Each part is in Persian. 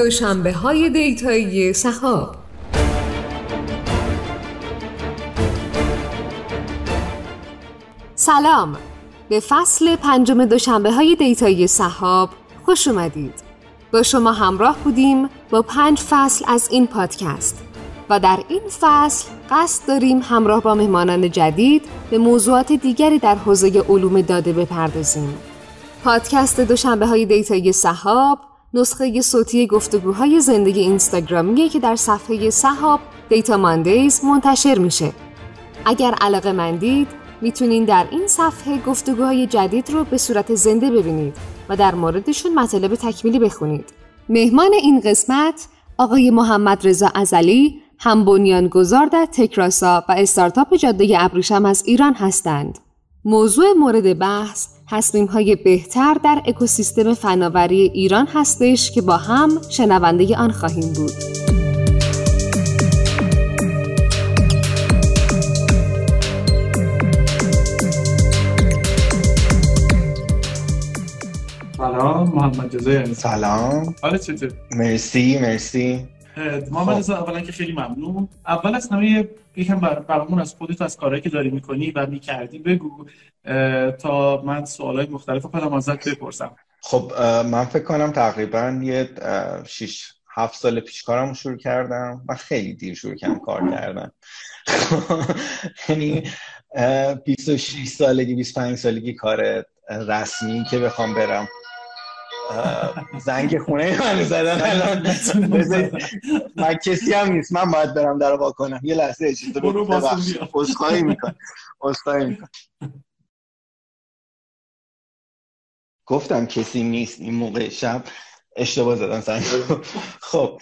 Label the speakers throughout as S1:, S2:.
S1: دوشنبه های دیتایی صحاب سلام. به فصل پنجم دوشنبه های دیتایی صحاب خوش اومدید. با شما همراه بودیم با پنج فصل از این پادکست و در این فصل قصد داریم همراه با مهمانان جدید به موضوعات دیگری در حوزه علوم داده بپردازیم. پادکست دوشنبه های دیتایی صحاب نسخه صوتی گفتگوهای زندگی اینستاگرامیه که در صفحه صحاب دیتا ماندیز منتشر میشه. اگر علاقه مندید می‌تونین در این صفحه گفتگوهای جدید رو به صورت زنده ببینید و در موردشون مطالب تکمیلی بخونید. مهمان این قسمت آقای محمد رضا ازلی هم بنیانگذار در تکراسا و استارتاپ جاده ابریشم از ایران هستند. موضوع مورد بحث تصمیم های بهتر در اکوسیستم فناوری ایران هستش که با هم شنونده آن خواهیم بود.
S2: سلام محمد رضا
S3: سلام.
S2: حالا چطور
S3: مرسی مرسی.
S2: محمد رضا اولا که خیلی ممنون. اول از همه یکم برامون از خودت از کارهایی که داری می‌کنی و می‌کردی بگو تا من سوالای مختلف خودم ازت بپرسم.
S3: خب من فکر کنم تقریبا یه 6 هفت سال پیش کارم شروع کردم من خیلی دیر شروع کردم کار کردم یعنی 26 سالگی 25 سالگی کار رسمی که بخوام برم. زنگ خونه من زدن. الان من کسی هم نیست. من باید برم در با کنم. یه لحظه اجازه بدید. اسخای میکن اسخای میکن گفتم کسی نیست. این موقع شب اشتباه زدن سنگ خب.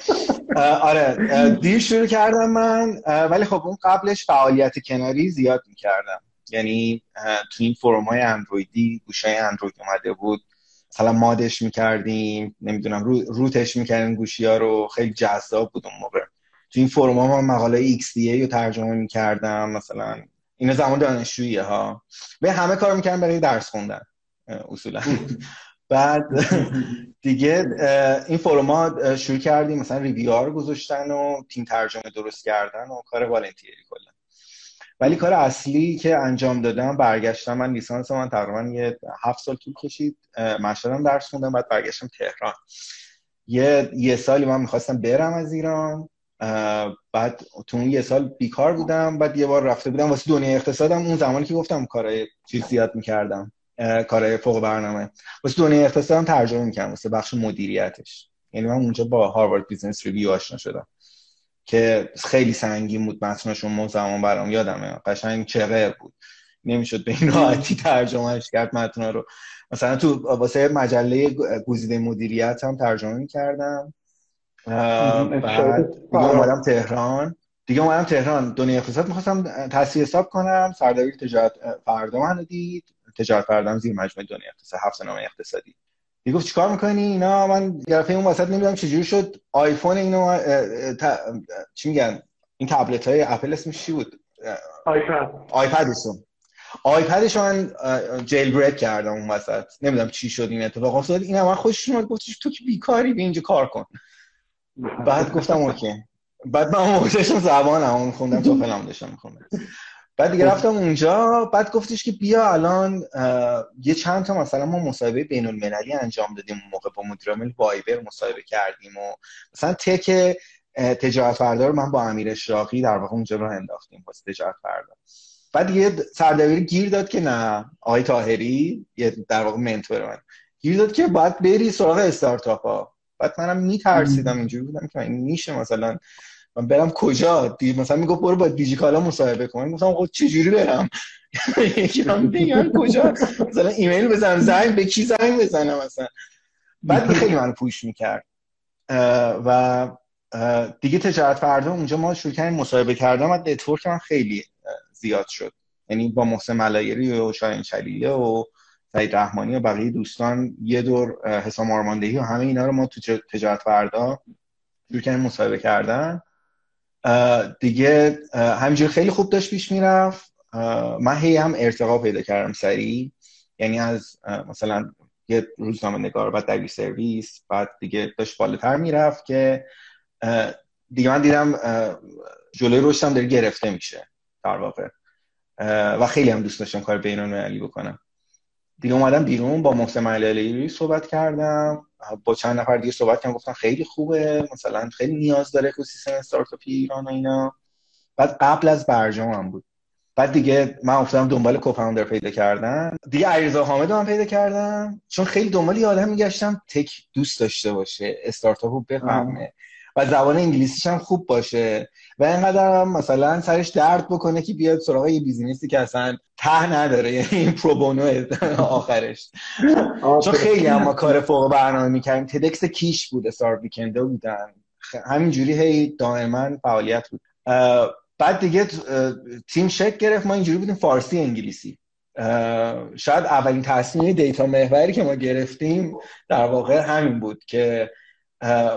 S3: آره دیر شروع کردم من ولی خب اون قبلش فعالیت کناری زیاد می‌کردم. یعنی تو این فروم های اندرویدی گوشه اندروید اومده بود. مثلا مادش می‌کردیم نمی‌دونم رو، روتش می‌کردیم گوشی ها رو. خیلی جذاب بود اون موقع. تو این فروم ها من مقاله XDA رو ترجمه می‌کردم مثلا. این زمان دانشجویی ها. به همه کار می‌کردم برای درس خوندن اصولا. بعد دیگه این فروم ها شروع کردیم مثلا ریویو رو گذاشتن و تیم ترجمه درست کردن و کار والنتیری کلا. ولی کار اصلی که انجام دادم برگشتم من لیسانس من تقریبا یه هفت سال طول کشید. مشهدم درس خوندم بعد برگشتم تهران. یه یه سالی من می‌خواستم برم از ایران. بعد تو اون یه سال بیکار بودم. بعد یه بار رفته بودم واسه دنیا اقتصادم. اون زمانی که گفتم کارهای چیز زیاد می‌کردم. کارهای فوق برنامه. واسه دنیا اقتصادم ترجمه می‌کردم. واسه بخش مدیریتش. یعنی من اونجا با Harvard Business Review آشنا شدم. که خیلی سنگین بود متنشون اون زمان برام یادمه. قشنگ چقدر بود. نمی‌شد به این راحتی ترجمهش کرد متن رو. مثلا تو واسه مجله گزیده مدیریت هم ترجمه می‌کردم. بعد دیگه اومدم تهران. دیگه اومدم تهران. دنیا اقتصاد می‌خواستم تحصیل حساب کنم. سردبیر تجارت فردا من دید. تجارت فردام زیر مجموعه دنیا اقتصاد. هفت نامه اقتصادی. دیگه گفت چیکار می‌کنی؟ اینا من گرفه اون وسط نمی‌دونم چجوری شد. آیفون اینو چی میگن؟ این تبلت های اپل اسمش چی بود؟
S2: iPad
S3: iPad شون iPad ش من jailbreak کردم اون وسط. نمی‌دونم چی شد این اتفاق افتاد. این من خوشش اومد. گفتش تو که بیکاری به اینجا کار کن. بعد گفتم OK. بعد من موقعش زبانم اون خوندم TOEFL م داشتم میخوندم. بعد دیگه رفتم اونجا بعد گفتش که بیا الان یه چند تا مثلا ما مصاحبه بین المللی انجام دادیم اون موقع با مدیر Viber مصاحبه کردیم و مثلا tech تجارت فردا رو من با امیر اشراقی در واقع اونجا رو انداختیم واسه تجارت فردا. بعد یه سردبیر گیر داد که نه آقای تاهری یه در واقع منتور من گیر داد که باید بری سراغ استارتاپ ها بعد منم میترسیدم اینجوری بودم که این میشه مثلا من برم کجا؟ دی مثلا می‌گفت برو با دیجیکالا مصاحبه کن. گفتم خب چه جوری برم؟ یکی هم کجا؟ مثلا ایمیل بزنم زنگ به کی زنگ بزنم مثلا. بعد خیلی من پوش می‌کرد. و دیگه تجارت فردا اونجا ما شروع کردیم مصاحبه کردم و نتورک من خیلی زیاد شد. یعنی با محسن ملایری و شاهین چلیله و سعید رحمانی و بقیه دوستان یه دور حسام آرماندهی و همه اینا رو ما تو تجارت فردا شروع کردیم مصاحبه کردن. دیگه همینجور خیلی خوب داشت پیش می‌رفت. من هی هم ارتقا پیدا کردم سریع. یعنی از مثلا یه روزنامه نگار بعد در سرویس بعد دیگه داشت بالاتر می‌رفت که دیگه من دیدم جلوی رشدم داره گرفته میشه در واقع. و خیلی هم دوست داشتم کار بین المللی بکنم. دیگه اومدم بیرون با محسن ملالی صحبت کردم. با چند نفر دیگه صحبت کردم گفتم خیلی خوبه مثلا خیلی نیاز داره اکوسیستم استارتاپی ایران و اینا. بعد قبل از برجام هم بود. بعد دیگه من افتادم دنبال کوفاندر پیدا کردن. دیگه علیرضا حامد من پیدا کردم. چون خیلی دنبال یه آدم میگشتم تک دوست داشته باشه استارتاپ رو بفهمه. و زبان انگلیسیش هم خوب باشه. و اینقدر هم مثلا سرش درد بکنه که بیاد سراغ یه بیزینسی که اصلا ته نداره. یعنی این پروبونو آخرش. چون خیلی هم ما کار فوق برنامه می‌کردیم. تدکس کیش بود استار ویکنده بودن. همینجوری هی دائما فعالیت بود. بعد دیگه تیم شک گرفت. ما اینجوری بودیم فارسی انگلیسی. شاید اولین تصمیم دیتا محوری که ما گرفتیم در واقع همین بود که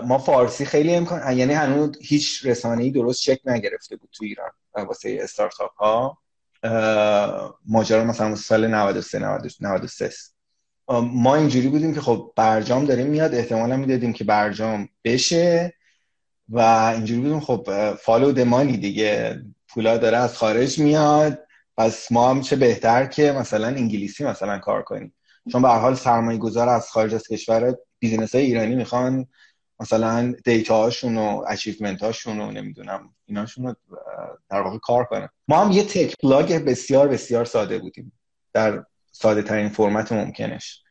S3: ما فارسی خیلی امکان یعنی هنوز هیچ رسانه‌ای درست چک نگرفته بود تو ایران واسه استارتاپ ها ماجرا مثلا سال 93 93 ما اینجوری بودیم که خب برجام داریم میاد احتمالا می‌دادیم که برجام بشه و اینجوری بودیم. خب follow the money دیگه. پولا داره از خارج میاد. پس ما هم چه بهتر که مثلا انگلیسی مثلا کار کنیم. چون به حال سرمایه گذار از خارج از کشور business های ایرانی می‌خوان مثلا data هاشون و achievement هاشون و نمی‌دونم ایناشون رو در واقع کار کنن ما هم یه tech blog بسیار بسیار ساده بودیم. در ساده ترین فرمت ممکنش.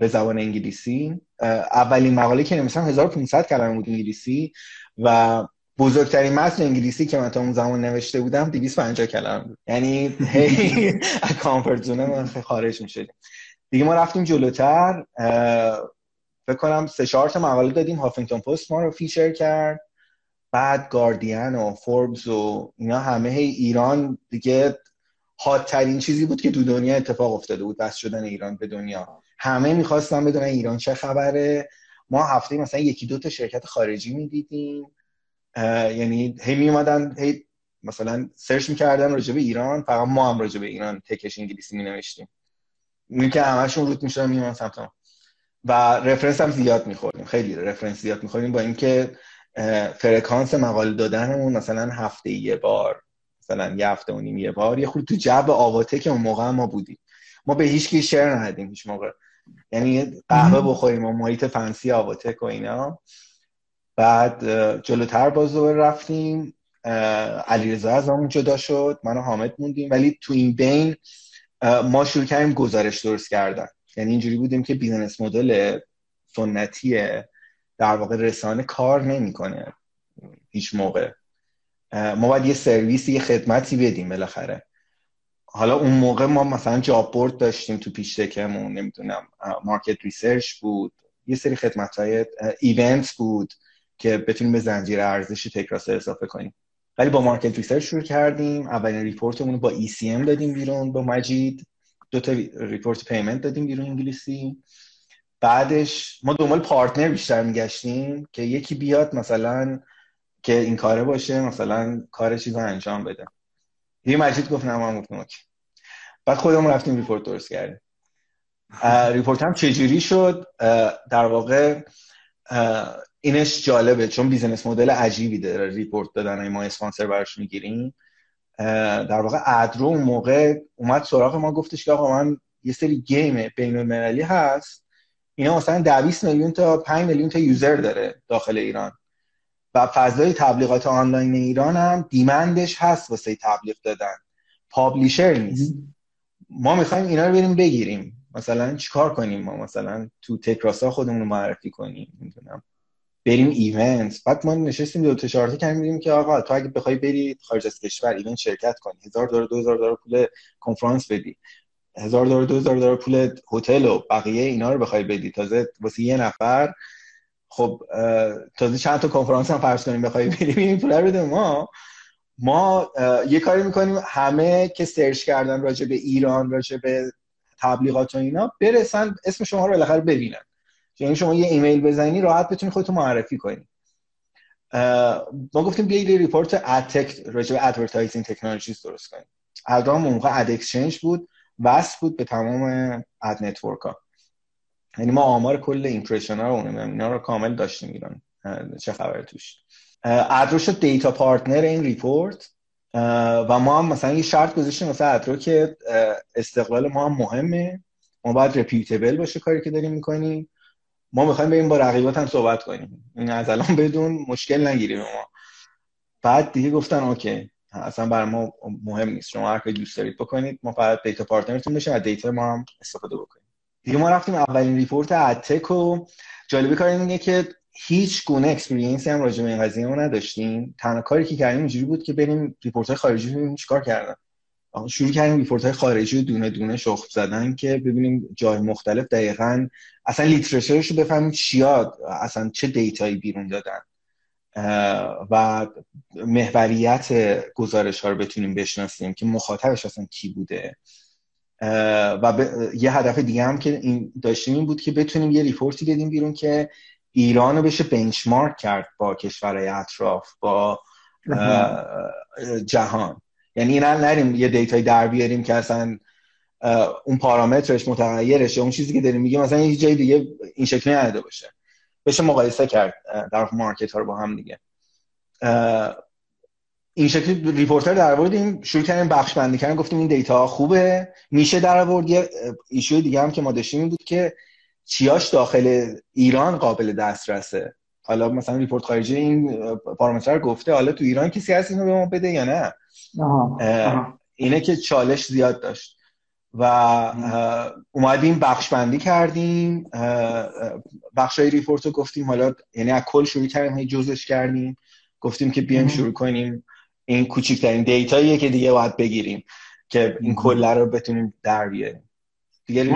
S3: به زبان انگلیسی. اولین مقاله که نوشتم 1500 کلمه بود انگلیسی و بزرگترین متن انگلیسی که من تا اون زمان نوشته بودم 250 کلمه بود. یعنی هی comfort zone خارج می‌شدیم. دیگه ما رفتیم جلوتر. فکر کنم سه چهار تا مقاله دادیم. Huffington Post ما رو feature کرد. بعد گاردین و فوربس و اینا همه ایران دیگه ترین چیزی بود که تو دنیا اتفاق افتاده بود. وصل شدن ایران به دنیا. همه می‌خواستن بدونن ایران چه خبره. ما هفته مثلا یکی دو تا شرکت خارجی می‌دیدیم. یعنی هی میومدن هی مثلا search می‌کردن راجع به ایران. فقط ما هم راجع به ایران tech ش انگلیسی مینوشتیم. می که همشون route می‌شدن میومدن سمت و reference هم زیاد می‌خوردیم. خیلی reference زیاد می‌خوردیم با اینکه فرکانس مقاله دادنمون مثلا هفته یه بار مثلا یه هفته و نیم یه بار یه خود تو جو آواتک اون موقع ما بودیم. ما به هیچ کی share ندادیم هیچ موقع. یعنی قهوه بخوریم و محیط fancy آواتک و اینا. بعد جلوتر باز رفتیم. علیرضا ازمون جدا شد. من و حامد موندیم. ولی تو این بین ما شروع کردیم گزارش درست کردن. یعنی اینجوری بودیم که business model سنتی در واقع رسانه کار نمی‌کنه هیچ موقع. ما باید یه سرویس یه خدمتی بدیم بالاخره. حالا اون موقع ما مثلا job board داشتیم تو pitch deck مون نمی‌دونم market research بود یه سری خدمت های event بود که بتونیم به زنجیره ارزش تکراسا اضافه کنیم. ولی با market research شروع کردیم اولین report مون رو با ECM دادیم بیرون با مجید. دو تا report payment دادیم بیرون انگلیسی. بعدش ما دنبال partner بیشتر میگشتیم که یکی بیاد مثلا که این کاره باشه مثلا کار چیز رو انجام بده. یه مجید گفت نه من بعد خودمون رفتیم report درست کردیم. report هم چجوری شد؟ در واقع اینش جالبه چون business model عجیبی داره report دادن ما اسپانسر براش می‌گیریم. در واقع ادرو اون موقع اومد سراغ ما گفتش که آقا من یه سری game بین المللی هست. اینا مثلا 20 میلیون تا 5 میلیون تا user داره داخل ایران. و فضای تبلیغات آنلاین ایران هم دیمندش هست واسه تبلیغ دادن. پابلیشر نیست. ما می‌خوایم اینا رو بریم بگیریم. مثلا چیکار کنیم ما؟ مثلا تو تکراسا خودمون رو معرفی کنیم. می‌دونم بریم ایونت. بعد ما نشستیم دو تا چهار کردیم که آقا تو اگه بخوای بری خارج از کشور ایونت شرکت کنی هزار دلار 2000 دلار پول کنفرانس بدی. هزار دلار 2000 دلار پول هتل و بقیه اینا رو بخوای بدی. تازه واسه یه نفر خب تازه چند تا کنفرانس هم فرض کنیم بخوای بریم این پول رو ما. ما یه کاری می‌کنیم همه که search کردن راجع به ایران راجع به تبلیغات و اینا برسن اسم شما رو بالاخره ببینن. یعنی شما یه ایمیل بزنی راحت بتونی خودتو معرفی کنی. ما گفتیم بیا یه report ad tech راجع به advertising technologies درست کنیم. الان موقع ad exchange بود وصل بود به تمام ad network ها یعنی ما آمار کل impression ها رو اینا رو کامل داشتیم ایران. چه خبر توش. ادرو شد data partner این report و ما هم مثلا یه شرط گذاشتیم مثلا ادرو که استقلال ما هم مهمه. ما باید reputable باشه کاری که داریم می‌کنیم. ما می‌خوایم بریم با رقیبات هم صحبت کنیم. این از الان بدون مشکل نگیریم ما. بعد دیگه گفتن OK اصلا برای ما مهم نیست. شما هر دوست دارید بکنید ما فقط data partner تون بشیم و data ما هم استفاده بکنیم. دیگه ما رفتیم اولین report ad tech و جالبی کار اینه که هیچ گونه experience ی هم راجع به این قضیه ما نداشتیم. تنها کاری که کردیم اینجوری بود که بریم report های خارجی ببینیم چیکار کردن. شروع کردیم report های خارجی و دونه دونه شخم زدن که ببینیم جای مختلف دقیقا اصلا literature ش رو بفهمیم چیا اصلا چه data یی بیرون دادن. و محوریت گزارش ها رو بتونیم بشناسیم که مخاطبش اصلا کی بوده. و یه هدف دیگه هم که این داشتیم این بود که بتونیم یه report ی بدیم بیرون که ایران رو بشه benchmark کرد با کشورهای اطراف با جهان. یعنی اینا نریم یه data ی در بیاریم که اصلا اون پارامترش متغیرشه اون چیزی که داریم میگه مثلا یه جای دیگه این شکلی نداده باشه. بشه مقایسه کرد در market ها رو با هم دیگه. این شکلی report رو در آوردیم شروع کردیم بخش بندی کردن گفتیم این data خوبه. میشه در آورد یه issue ی دیگه هم که ما داشتیم این بود که چیاش داخل ایران قابل دسترسه. حالا مثلا report خارجی این پارامتر گفته حالا تو ایران کسی هست اینو به ما بده یا نه؟ اینه که چالش زیاد داشت. و اومدیم بخش بندی کردیم. بخش های report رو گفتیم. حالا یعنی از کل شروع کردیم هی جزش کردیم. گفتیم که بیایم شروع کنیم. این کوچکترین data ییه که دیگه باید بگیریم که این کله رو بتونیم در بیاریم.
S2: دیگه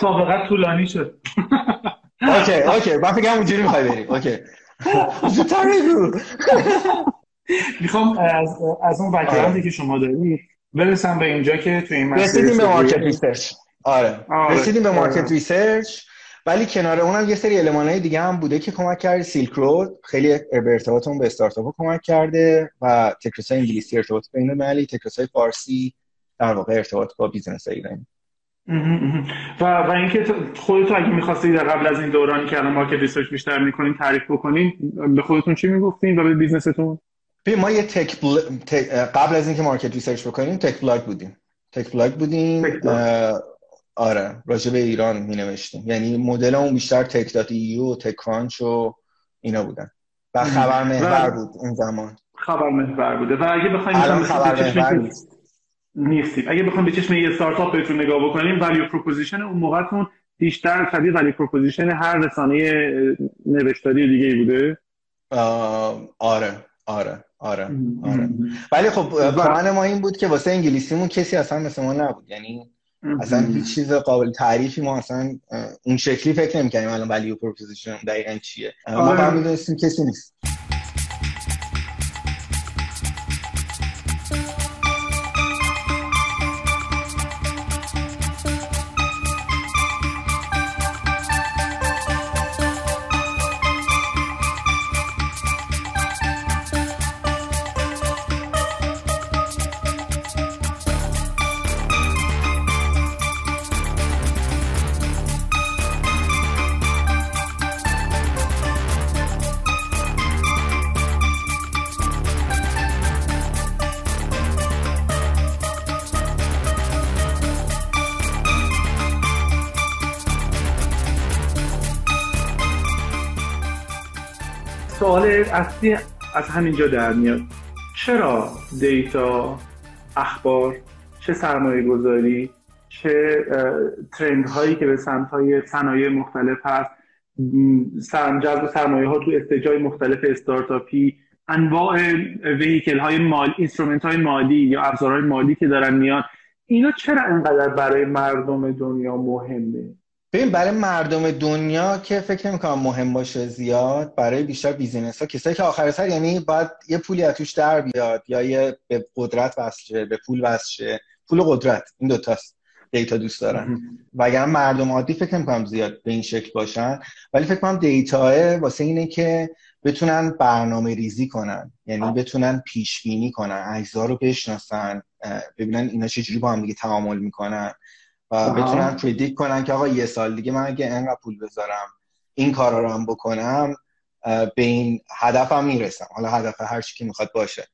S2: سابقه طولانی شد.
S3: okay okay. من فکرم اونجوری می‌خوای بریم. اوکی. زودتر
S2: می‌خوام از از اون background ی آره. که شما دارید برسم به اینجا که تو این مسیر
S3: رسیدیم به market research. آره. آره. رسیدیم به market آره. research. ولی کنار اونم یه سری های دیگه هم بوده که کمک کرده Silk Road خیلی به ارتباطمون به استارتاپ کمک کرده و تکراسای انگلیسی ارتباط بین المللی تکراسای فارسی در واقع ارتباط با business ایرانی.
S2: و و اینکه خودتون اگه می‌خواستید قبل از این دورانی که الان market research بیشتر می‌کنین تعریف بکنین به خودتون چی می‌گفتین و به business تون؟
S3: ما یه tech, bl... قبل از اینکه market research بکنیم tech blog بودیم. tech blog بودیم آره راجع به ایران می نوشتیم یعنی مدل اون بیشتر تک دات ایو و TechCrunch و اینا بودن. و خبر محور بود اون زمان.
S2: خبر محور بوده. و اگه بخوایم الان
S3: خبر محور نیست
S2: نیستیم. اگه بخوایم به چشم یه استارتاپ بهتون نگاه بکنیم value proposition اون موقعتون بیشتر شبیه value proposition هر رسانه نوشتاری دیگه بوده.
S3: آره. آره آره آره. ولی خب واقعا ما این بود که واسه انگلیسیمون کسی اصلا مثل ما نبود. یعنی اصلا هیچ چیز قابل تعریفی ما اصلا اون شکلی فکر نمی‌کنیم الان value proposition دقیقا چیه. ما آره. فهمیدیم کسی نیست.
S2: اصلی از همینجا در میاد. چرا data اخبار چه سرمایه گذاری چه trend هایی که به سمت های صنایع مختلف هست جذب سرمایه ها تو stage های مختلف استارتاپی انواع vehicle های مال instrument های مالی یا ابزارهای مالی که دارن میان اینا چرا انقدر برای مردم دنیا مهمه؟
S3: ببین برای مردم دنیا که فکر نمی کنم مهم باشه زیاد برای بیشتر business ها کسایی که آخر سر یعنی باید یه پولی از توش در بیاد یا یه به قدرت وصل به پول وصل پول و قدرت این دوتاست data دوست دارن. و اگر مردم عادی فکر نمی کنم زیاد به این شکل باشن. ولی فکر کنم data واسه اینه که بتونن برنامه ریزی کنن. یعنی بتونن پیش بینی کنن اجزا رو بشناسن ببینن اینا چجوری با هم دیگه تعامل می‌کنن. و بتونن predict کنن که آقا یه سال دیگه من اگه انقدر پول بذارم این کارا رو هم بکنم به این هدفم می‌رسم. حالا هدف هر چی که می‌خواد باشه.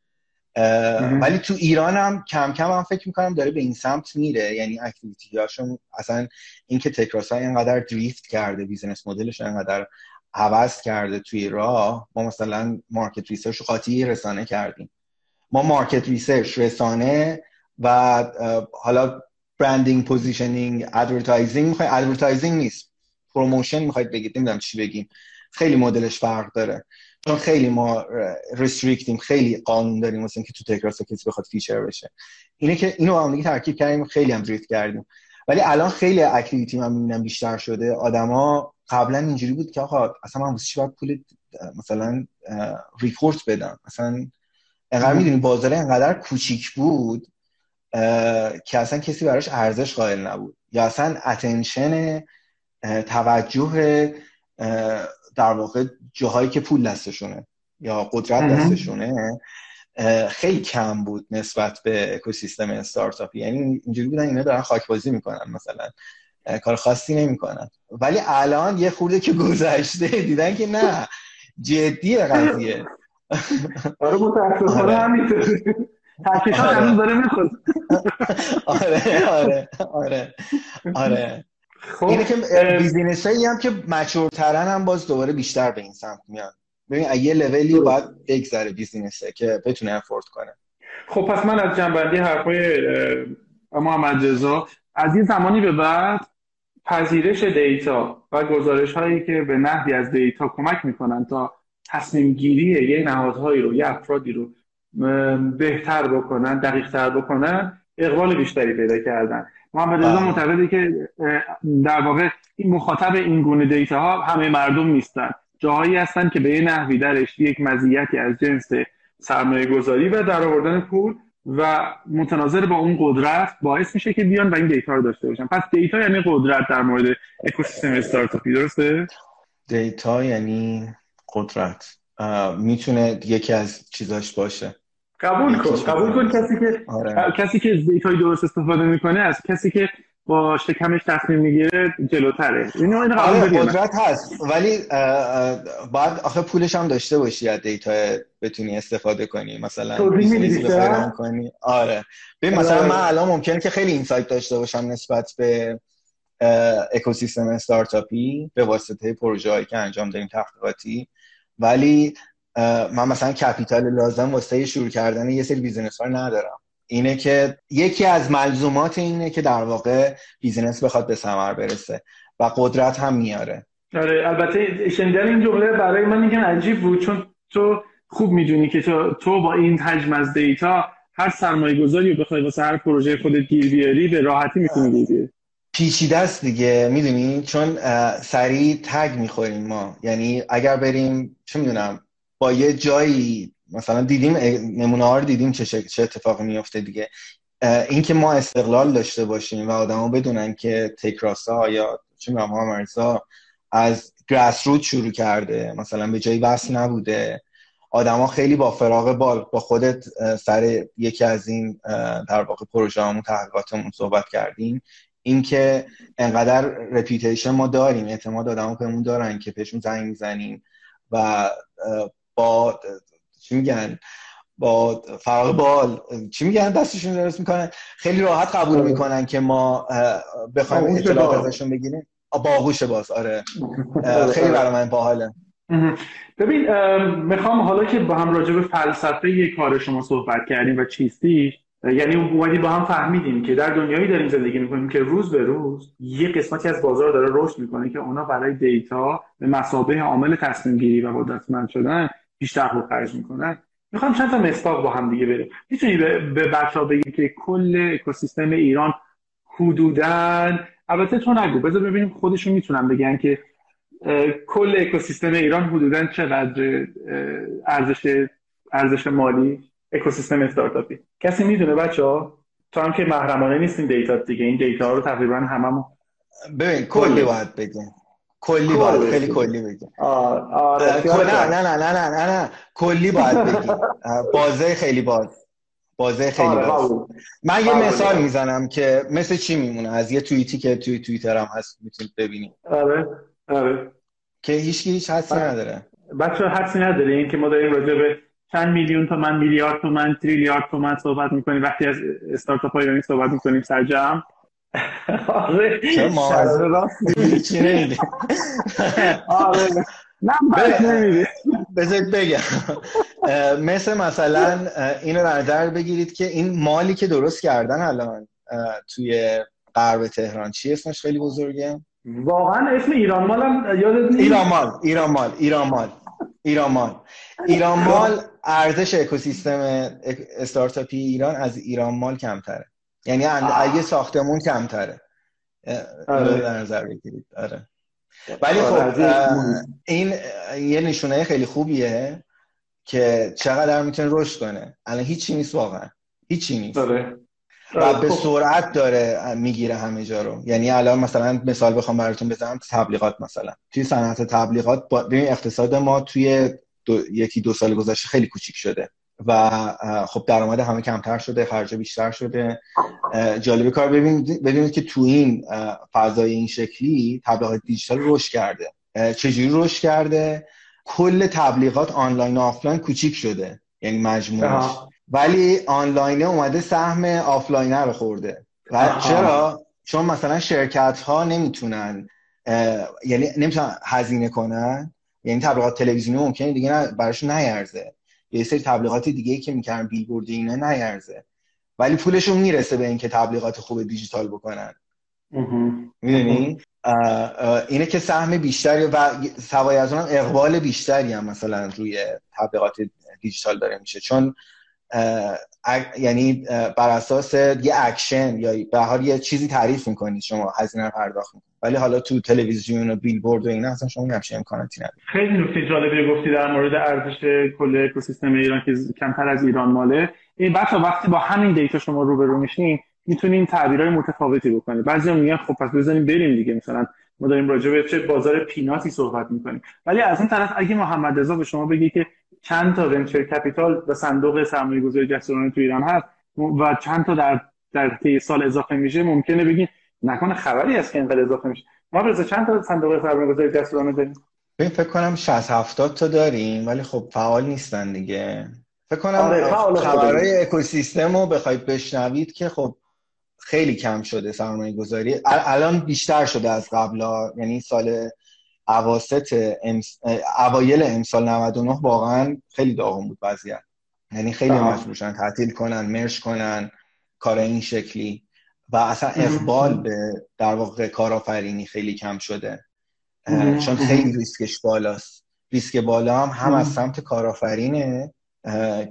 S3: ولی تو ایران هم کم کم هم فکر می‌کنم داره به این سمت میره. یعنی activity هاشون اصلا اینکه تکراسایی اینقدر drift کرده business model ش اینقدر عوض کرده توی راه ما مثلا market research قاطی رسانه کردیم. ما market research رسانه و حالا branding positioning advertising می‌خوای advertising نیست. promotion می‌خواید بگید. نمی‌دونم چی بگیم. خیلی مدلش فرق داره. چون خیلی ما restrict یم خیلی قانون داریم مثلا که تو تکراسا کسی بخواد feature بشه. اینه که اینو هم دیگه ترکیب کردیم خیلی هم drift کردیم. ولی الان خیلی activity من می‌بینم بیشتر شده. آدما قبلا اینجوری بود که آقا اصلا من واسه باید پول مثلا report بدم؟ مثلا انقدر می‌دونی بازار انقدر کوچیک بود؟ که اصلا کسی براش ارزش قائل نبود. یا اصلا attention توجه در واقع جاهایی که پول دستشونه یا قدرت دستشونه خیلی کم بود نسبت به اکوسیستم استارتاپی. یعنی اینجوری بودن اینا دارن خاک بازی می‌کنن مثلا. کار خاصی نمی‌کنن. ولی الان یه خورده که گذشته دیدن که نه جدیه قضیه.
S2: آره متاسفانه آره. همینطوره. تحقیقات هنوز داره می‌خواد
S3: آره آره آره آره. خب اینه که بیزینس هایی هم که مچورترن هم باز دوباره بیشتر به این سمت میان. ببین یه لولی باید بگذره بیزینسه که بتونه افورد کنه.
S2: خب پس من از جنبندی حرفای محمد رضا از این زمانی به بعد پذیرش data و گزارش هایی که به نحوی از data کمک می‌کنن تا تصمیم گیری یه نهادهایی رو یه افرادی رو بهتر بکنن دقیق تر بکنن اقبال بیشتری پیدا کردن. محمد رضا بله. معتقده که در واقع این مخاطب این گونه data ها همه مردم نیستن. جاهایی هستن که به یه نحوی درش یک مزیتی از جنس سرمایه گذاری و در آوردن پول و متناظر با اون قدرت باعث میشه که بیان و این data رو داشته باشن. پس data یعنی قدرت در مورد اکوسیستم استارتاپی درسته؟
S3: data یعنی قدرت. می‌تونه یکی از چیزاش باشه.
S2: قبول کن قبول کن. کسی که آره. کسی که data ی درست استفاده می‌کنه از کسی که با شکمش تصمیم می‌گیره جلوتره. اینو این
S3: آره قدرت هست. ولی باید آخه پولش هم داشته باشی از data بتونی استفاده کنی. مثلا کنی آره. ببین مثلا من الان ممکنه که خیلی insight داشته باشم نسبت به اکوسیستم استارتاپی به واسطه پروژه هایی که انجام داریم تحقیقاتی. ولی من مثلا capital لازم واسه شروع کردن یه سری business ها ندارم. اینه که یکی از ملزومات اینه که در واقع business بخواد به ثمر برسه و قدرت هم میاره.
S2: آره البته شنیدن این جمله برای من میگن عجیب بود چون تو خوب می‌دونی که تو, تو با این حجم از data هر سرمایه گذاری رو بخوای واسه هر پروژه خودت گیر بیاری به راحتی می‌تونی گیر
S3: پیچیده است دیگه می‌دونی؟ چون سریع تگ می‌خوریم ما. یعنی اگر بریم چه می‌دونم با یه جایی مثلا دیدیم نمونه ها رو دیدیم چه, چه اتفاقی میفته دیگه. اینکه ما استقلال داشته باشیم و آدما بدونن که تکراسا یا چه می‌دونم مرزا از گراس روت شروع کرده مثلا به جایی بس نبوده. آدما خیلی با فراغ بال با خودت سر یکی از این در واقع پروژه همون تحقیقاتمون صحبت کردیم. اینکه انقدر رپیتیشن ما داریم اعتماد آدما بهمون دارن که بهشون زنگ می‌زنیم و با چی میگن؟ با فرق بال چی میگن؟ دستشون درست می‌کنن. خیلی راحت قبول می‌کنن که ما بخوایم اطلاعات ازشون بگیریم. باهوش باز آره. خیلی برای من باحاله.
S2: ببین می‌خوام حالا که با هم راجع به فلسفه یک کار شما صحبت کردیم و چیستی یعنی اومدیم با هم فهمیدیم که در دنیایی داریم زندگی می‌کنیم که روز به روز یه قسمتی از بازار داره رشد می‌کنه که اونا برای دیتا به مسابه عامل تصمیم گیری و قدرتمند شدن بیشتر رو خرج می‌کنن. می‌خوام چند تا مستاق با هم دیگه بریم. می‌تونی به, به بچه ها بگی که کل اکوسیستم ایران حدودا البته تو نگو بذار ببینیم خودشون می‌تونن بگن که کل اکوسیستم ایران حدودا چقدر ارزش ارزش مالی؟ اکوسیستم استارتاپی. کسی می‌دونه بچه ها تو هم که محرمانه نیستین دیتا دیگه. این دیتا رو تقریبا هممون
S3: ببین کلی باید بگیم. کلی باید خیلی کلی بگیم. آره نه نه نه نه نه نه کلی باید بگیم. بازه خیلی باز. بازه خیلی
S2: آره،
S3: باز. من یه. مثال می‌زنم که مثل چی میمونه؟ از یه توییتی که توی توییتر هم هست می‌تونید ببینید.
S2: آره آره.
S3: که هیچ هیچ حسی
S2: بله.
S3: نداره.
S2: بچه حدسی نداره. این که ما داریم راجع به چند میلیون تومن میلیارد تومن تریلیارد تومن صحبت می‌کنیم. وقتی از استارتاپ های ایرانی صحبت می‌کنیم سرجم آره. آره. نه
S3: بله. بذارید بگم. مثل مثلا اه، اینو در نظر بگیرید که این مالی که درست کردن الان توی غرب تهران چی اسمش خیلی بزرگه؟
S2: واقعا اسم ایران مال هم یادت نیست؟
S3: ایران مال ایران مال ایران مال ایران مال. ایران مال ارزش اکوسیستم اک- استارتاپی ایران از ایران مال کمتره. یعنی. اگه ساختمون کمتره.
S2: آره.
S3: در نظر بگیرید. آره. ولی
S2: آره،
S3: خب
S2: این
S3: یه نشونه خیلی خوبیه که چقدر می‌تونه رشد کنه. الان هیچی نیست واقعا. هیچی نیست.
S2: آره.
S3: و به
S2: خب.
S3: سرعت داره می‌گیره همه جا رو. یعنی الان مثلا مثال بخوام براتون بزنم تبلیغات مثلا. توی صنعت تبلیغات ببین اقتصاد ما توی دو، یکی دو سال گذشته خیلی کوچیک شده و خب درآمد همه کمتر شده خرج بیشتر شده. اه، جالبه کار ببینید ببینید که تو این فضای این شکلی تبلیغات دیجیتال رشد کرده. چجوری رشد کرده؟ کل تبلیغات آنلاین و آفلاین کوچیک شده. یعنی مجموعش.
S2: آها.
S3: ولی آنلاینه اومده سهم آفلاینه رو خورده. و. چرا؟ چون مثلا شرکت ها نمی‌تونن یعنی نمی‌تونن هزینه کنن. یعنی تبلیغات تلویزیونی ممکنه دیگه نه براشون نیارزه. یه سری تبلیغات دیگه که می‌کردن بیلبورد اینا نیارزه. ولی پولشون می‌رسه به اینکه تبلیغات خوب دیجیتال بکنن. می‌دونی؟ اینه که سهم بیشتری و سوای از اونم اقبال بیشتری هم مثلا روی تبلیغات دیجیتال داره میشه. چون اگ- یعنی بر اساس یه اکشن یا به هر حال یه چیزی تعریف می‌کنید شما هزینه پرداخت ولی حالا تو تلویزیون و بیلبورد و اینا اصلا شما همچین امکاناتی ندارید
S2: خیلی نکته جالبی گفتی در مورد ارزش کل اکوسیستم ایران که کمتر از ایران‌ماله. ببین بچه وقتی با همین دیتا شما روبرو میشین می‌تونین تعبیرهای متفاوتی بکنید بعضی میگن خب پس بزنیم بریم دیگه. مثلا ما داریم راجع به چه بازار peanut ی صحبت می‌کنیم. ولی از اون طرف اگه محمد رضا به شما بگی که چند تا venture capital و صندوق سرمایه گذاری جسورانه تو ایران هست و چند تا در در طی سال اضافه میشه ممکنه بگین نکنه خبری هست که اینقدر اضافه میشه. ما رضا چند تا صندوق سرمایه گذاری جسورانه داریم؟
S3: ببین فکر کنم 60 70 تا داریم ولی خب فعال نیستن دیگه. فکر کنم
S2: آره، فعال
S3: خبرهای اکوسیستم رو بخواید بشنوید که خب خیلی کم شده سرمایه گذاری الان بیشتر شده از قبلا یعنی سال اواسط امس... اوایل امسال 99 واقعا خیلی داغون بود وضعیت. یعنی خیلی
S2: آها.
S3: مجبورشن تعطیل کنن مرش کنن کار این شکلی. و اصلا اقبال به در واقع کارآفرینی خیلی کم شده. چون خیلی ریسکش بالاست ریسک بالا هم هم. از سمت کارآفرینه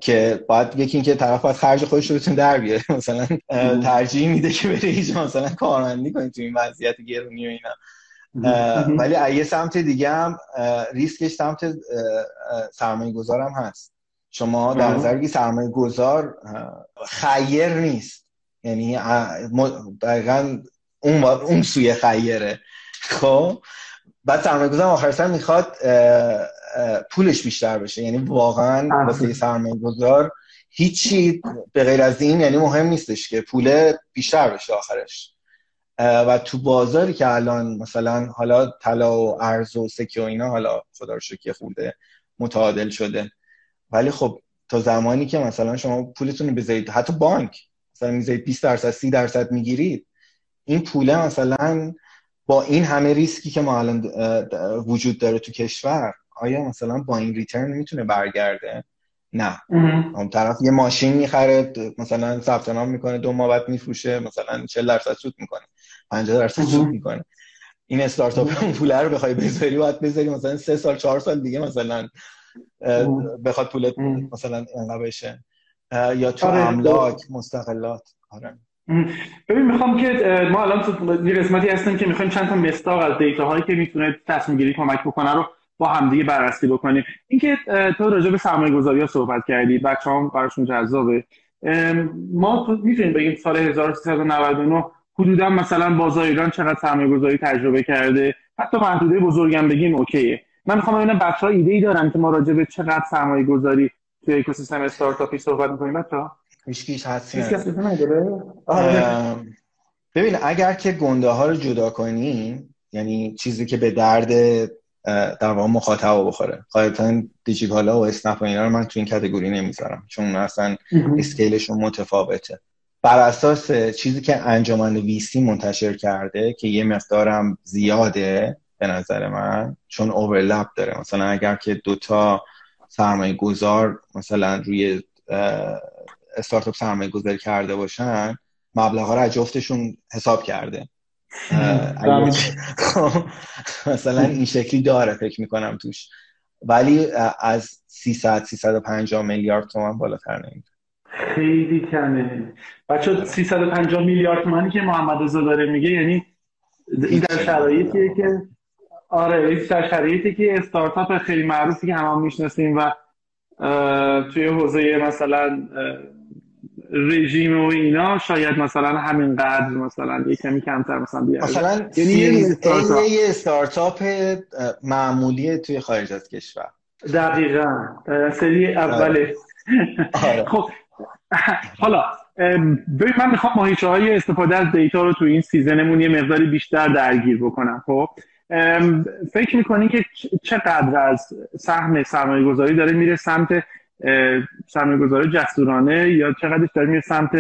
S3: که باید یکی اینکه طرف باید خرج خودش رو بتونه در بیاره مثلا. ترجیح میده که بره اینجا مثلا کارمندی کنی تو این وضعیت گرونی و اینا. ولی یه سمت دیگه هم ریسکش سمت سرمایه گذار هم هست شما در. نظر بگی سرمایه گذار خیر نیست یعنی دقیقا اون, اون سوی خیره. خب؟ بعد سرمایه گذار آخر سر می‌خواد پولش بیشتر بشه. یعنی واقعا. واسه سرمایه گذار هیچی به غیر از این یعنی مهم نیستش که پول بیشتر بشه آخرش. و تو بازاری که الان مثلا حالا طلا و ارز و سکه و اینا حالا خدا رو شکر خورده متعادل شده. ولی خب تا زمانی که مثلا شما پولتون رو بذارید حتی بانک مثلا می‌ذارید 20 درصد 30 درصد می‌گیرید این پوله مثلا با این همه ریسکی که ما الان وجود داره تو کشور آیا مثلا با این ریترن می‌تونه برگرده نه. اون طرف یه ماشین می‌خره مثلا ثبت نام می‌کنه دو ماه بعد میفروشه مثلا 40 درصد سود می‌کنه 50 درصد. سود می‌کنه این استارتاپ اون پول رو بخوای بذاری باید بذاری مثلا سه سال چهار سال دیگه مثلا. بخواد پولت. مثلا انقدر بشه یا تو
S2: آره.
S3: املاک مستقلات. آره.
S2: ببین می‌خوام که ما الان تو یه قسمتی هستیم که می‌خوایم چند تا مستاق از دیتا هایی که می‌تونه تصمیم گیری کمک بکنه رو با همدیگه بررسی بکنیم. اینکه تو راجع به سرمایه گذاری ها صحبت کردی بچه هم براشون جذابه. ما تو می‌تونیم بگیم سال 1399 حدودا مثلا بازار ایران چقدر سرمایه گذاری تجربه کرده؟ حتی محدوده بزرگم بگیم اوکیه. من می‌خوام ببینم بچه ها ایده ای دارن که ما راجع به چقدر سرمایه گذاری توی اکوسیستم استارتاپی صحبت می‌کنیم بچه ها
S3: هیچ حدسی
S2: نداره؟
S3: ببین اگر که گنده ها رو جدا کنیم یعنی چیزی که به درد در واقع مخاطب بخوره. قاعدتا دیجیکالا و اسنپ و اینا رو من تو این کتگوری نمی‌ذارم. چون اصلا اسکیلشون متفاوته. بر اساس چیزی که انجمن ویسی منتشر کرده که یه مقدارم زیاده به نظر من چون اوورلپ داره. مثلا اگر که دوتا سرمایه گذار مثلا روی استارتاپ سرمایه گذاری کرده باشن مبلغ ها رو جفتشون حساب کرده. خب، مثلا این شکلی داره فکر می‌کنم توش. ولی از 300 350 میلیارد تومن بالاتر نمیده
S2: خیلی کمه. بچه 350 میلیارد تومنی که محمد رضا داره میگه یعنی این در شرایطیه که آره این شرایطی که استارتاپ خیلی معروفی که همه می‌شناسیم و توی حوزه مثلا رژیم و اینا شاید مثلا همین قدر مثلا یه کمی کمتر مثلا بیاره
S3: مثلا یعنی یه استارتاپ. معمولی توی خارج از کشور.
S2: دقیقا. سری اوله آره. خب حالا ببین من می‌خوام ماهیچه های استفاده از دیتا رو تو این سیزنمون یه مقداری بیشتر درگیر بکنم خب؟ فکر می‌کنی که چقدر از سهم سرمایه گذاری داره میره سمت سرمایه گذاری جسورانه یا چقدرش داره میره سمت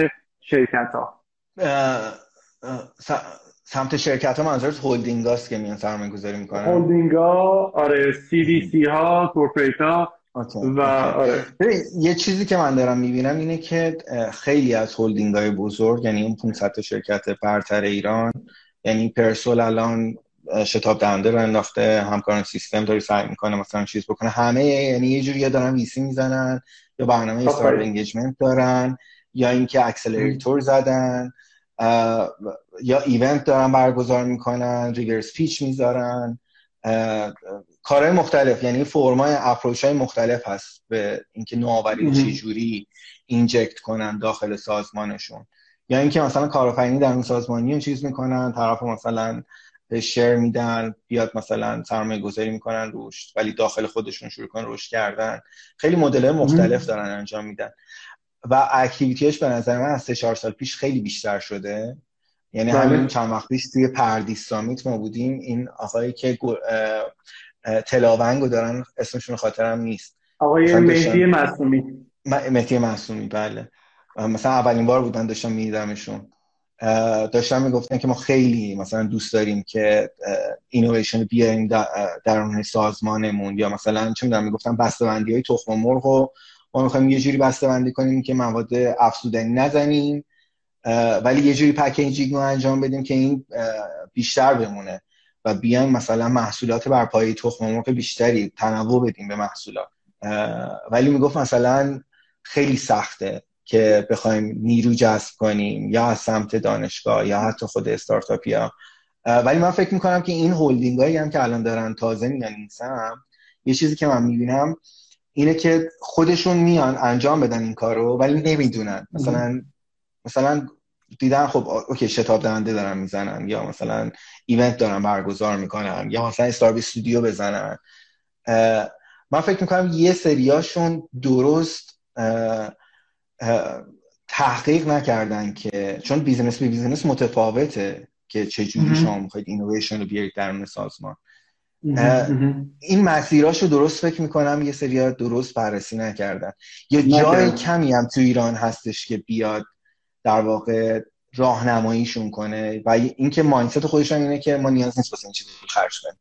S2: شرکت ها
S3: سمت شرکت ها منظورت هولدینگ هاست که میان سرمایه گذاری می‌کنن.
S2: هولدینگ ها آره CVC ها corporate ها و آره.
S3: یه چیزی که من دارم می‌بینم اینه که خیلی از هولدینگ های بزرگ یعنی اون 500 شرکت برتر ایران یعنی پرسال الان شتاب دهنده رو انداخته همکاران سیستم داری سعی می‌کنه مثلا چیز بکنه. همه یعنی یه جوری دارن VC می‌زنن یا برنامه startup engagement دارن یا اینکه accelerator زدن یا event دارن برگزار می‌کنن reverse pitch می‌ذارن. کارهای مختلف یعنی فرمای approach های مختلف هست به اینکه نوآوری چه جوری inject کنن داخل سازمانشون. یا اینکه مثلا کارآفرینی در اون سازمانی چیز می‌کنن طرف مثلا share میدن بیاد مثلا سرمایه گذاری می‌کنن روش ولی داخل خودشون شروع کنن رشد کردن. خیلی مدل مختلف دارن انجام میدن. و activity ش به نظر من از سه چهار سال پیش خیلی بیشتر شده. یعنی بله. همین چند وقت پیش توی پردیس summit ما بودیم. این آقایی که تلاونگ و دارن اسمشون خاطرم نیست.
S2: آقای مهدی معصومی.
S3: مهدی معصومی بله. مثلا اولین بار بودن داشتم میدیدمشون. داشتم می‌گفتن که ما خیلی مثلا دوست داریم که اینویشن بیاریم در سازمانمون یا مثلا چه می‌دونم می‌گفتن بسته‌بندی های تخم مرغ و ما می‌خوایم یه جوری بسته‌بندی کنیم که مواد افزودنی نزنیم ولی یه جوری پکیجینگ رو انجام بدیم که این بیشتر بمونه و بیایم مثلا محصولات بر پایه تخم مرغ بیشتری تنوع بدیم به محصولات. ولی می‌گفت مثلا خیلی سخته. که بخوایم نیرو جذب کنیم یا از سمت دانشگاه یا حتی خود استارتاپیا. ولی من فکر می‌کنم که این هولدینگ هایی هم که الان دارن تازه میان این یه چیزی که من می‌بینم اینه که خودشون میان انجام بدن این کارو ولی نمی‌دونن. مثلا مثلا دیدن خب okay شتاب دهنده دارن می‌زنن یا مثلا event دارن برگزار می‌کنن یا مثلا startup studio بزنن. من فکر می‌کنم یه سریاشون درست تحقیق نکردن که چون business به business متفاوته که چجوری شما می‌خواید اینویشن رو بیارید درون سازمان. این مسیراشو درست فکر می‌کنم یه سری درست بررسی نکردن. یا جای کمی هم تو ایران هستش که بیاد در واقع راهنماییشون کنه و اینکه مایندست خودشون اینه که ما نیاز نیست واسه این چیزی خرج کنیم.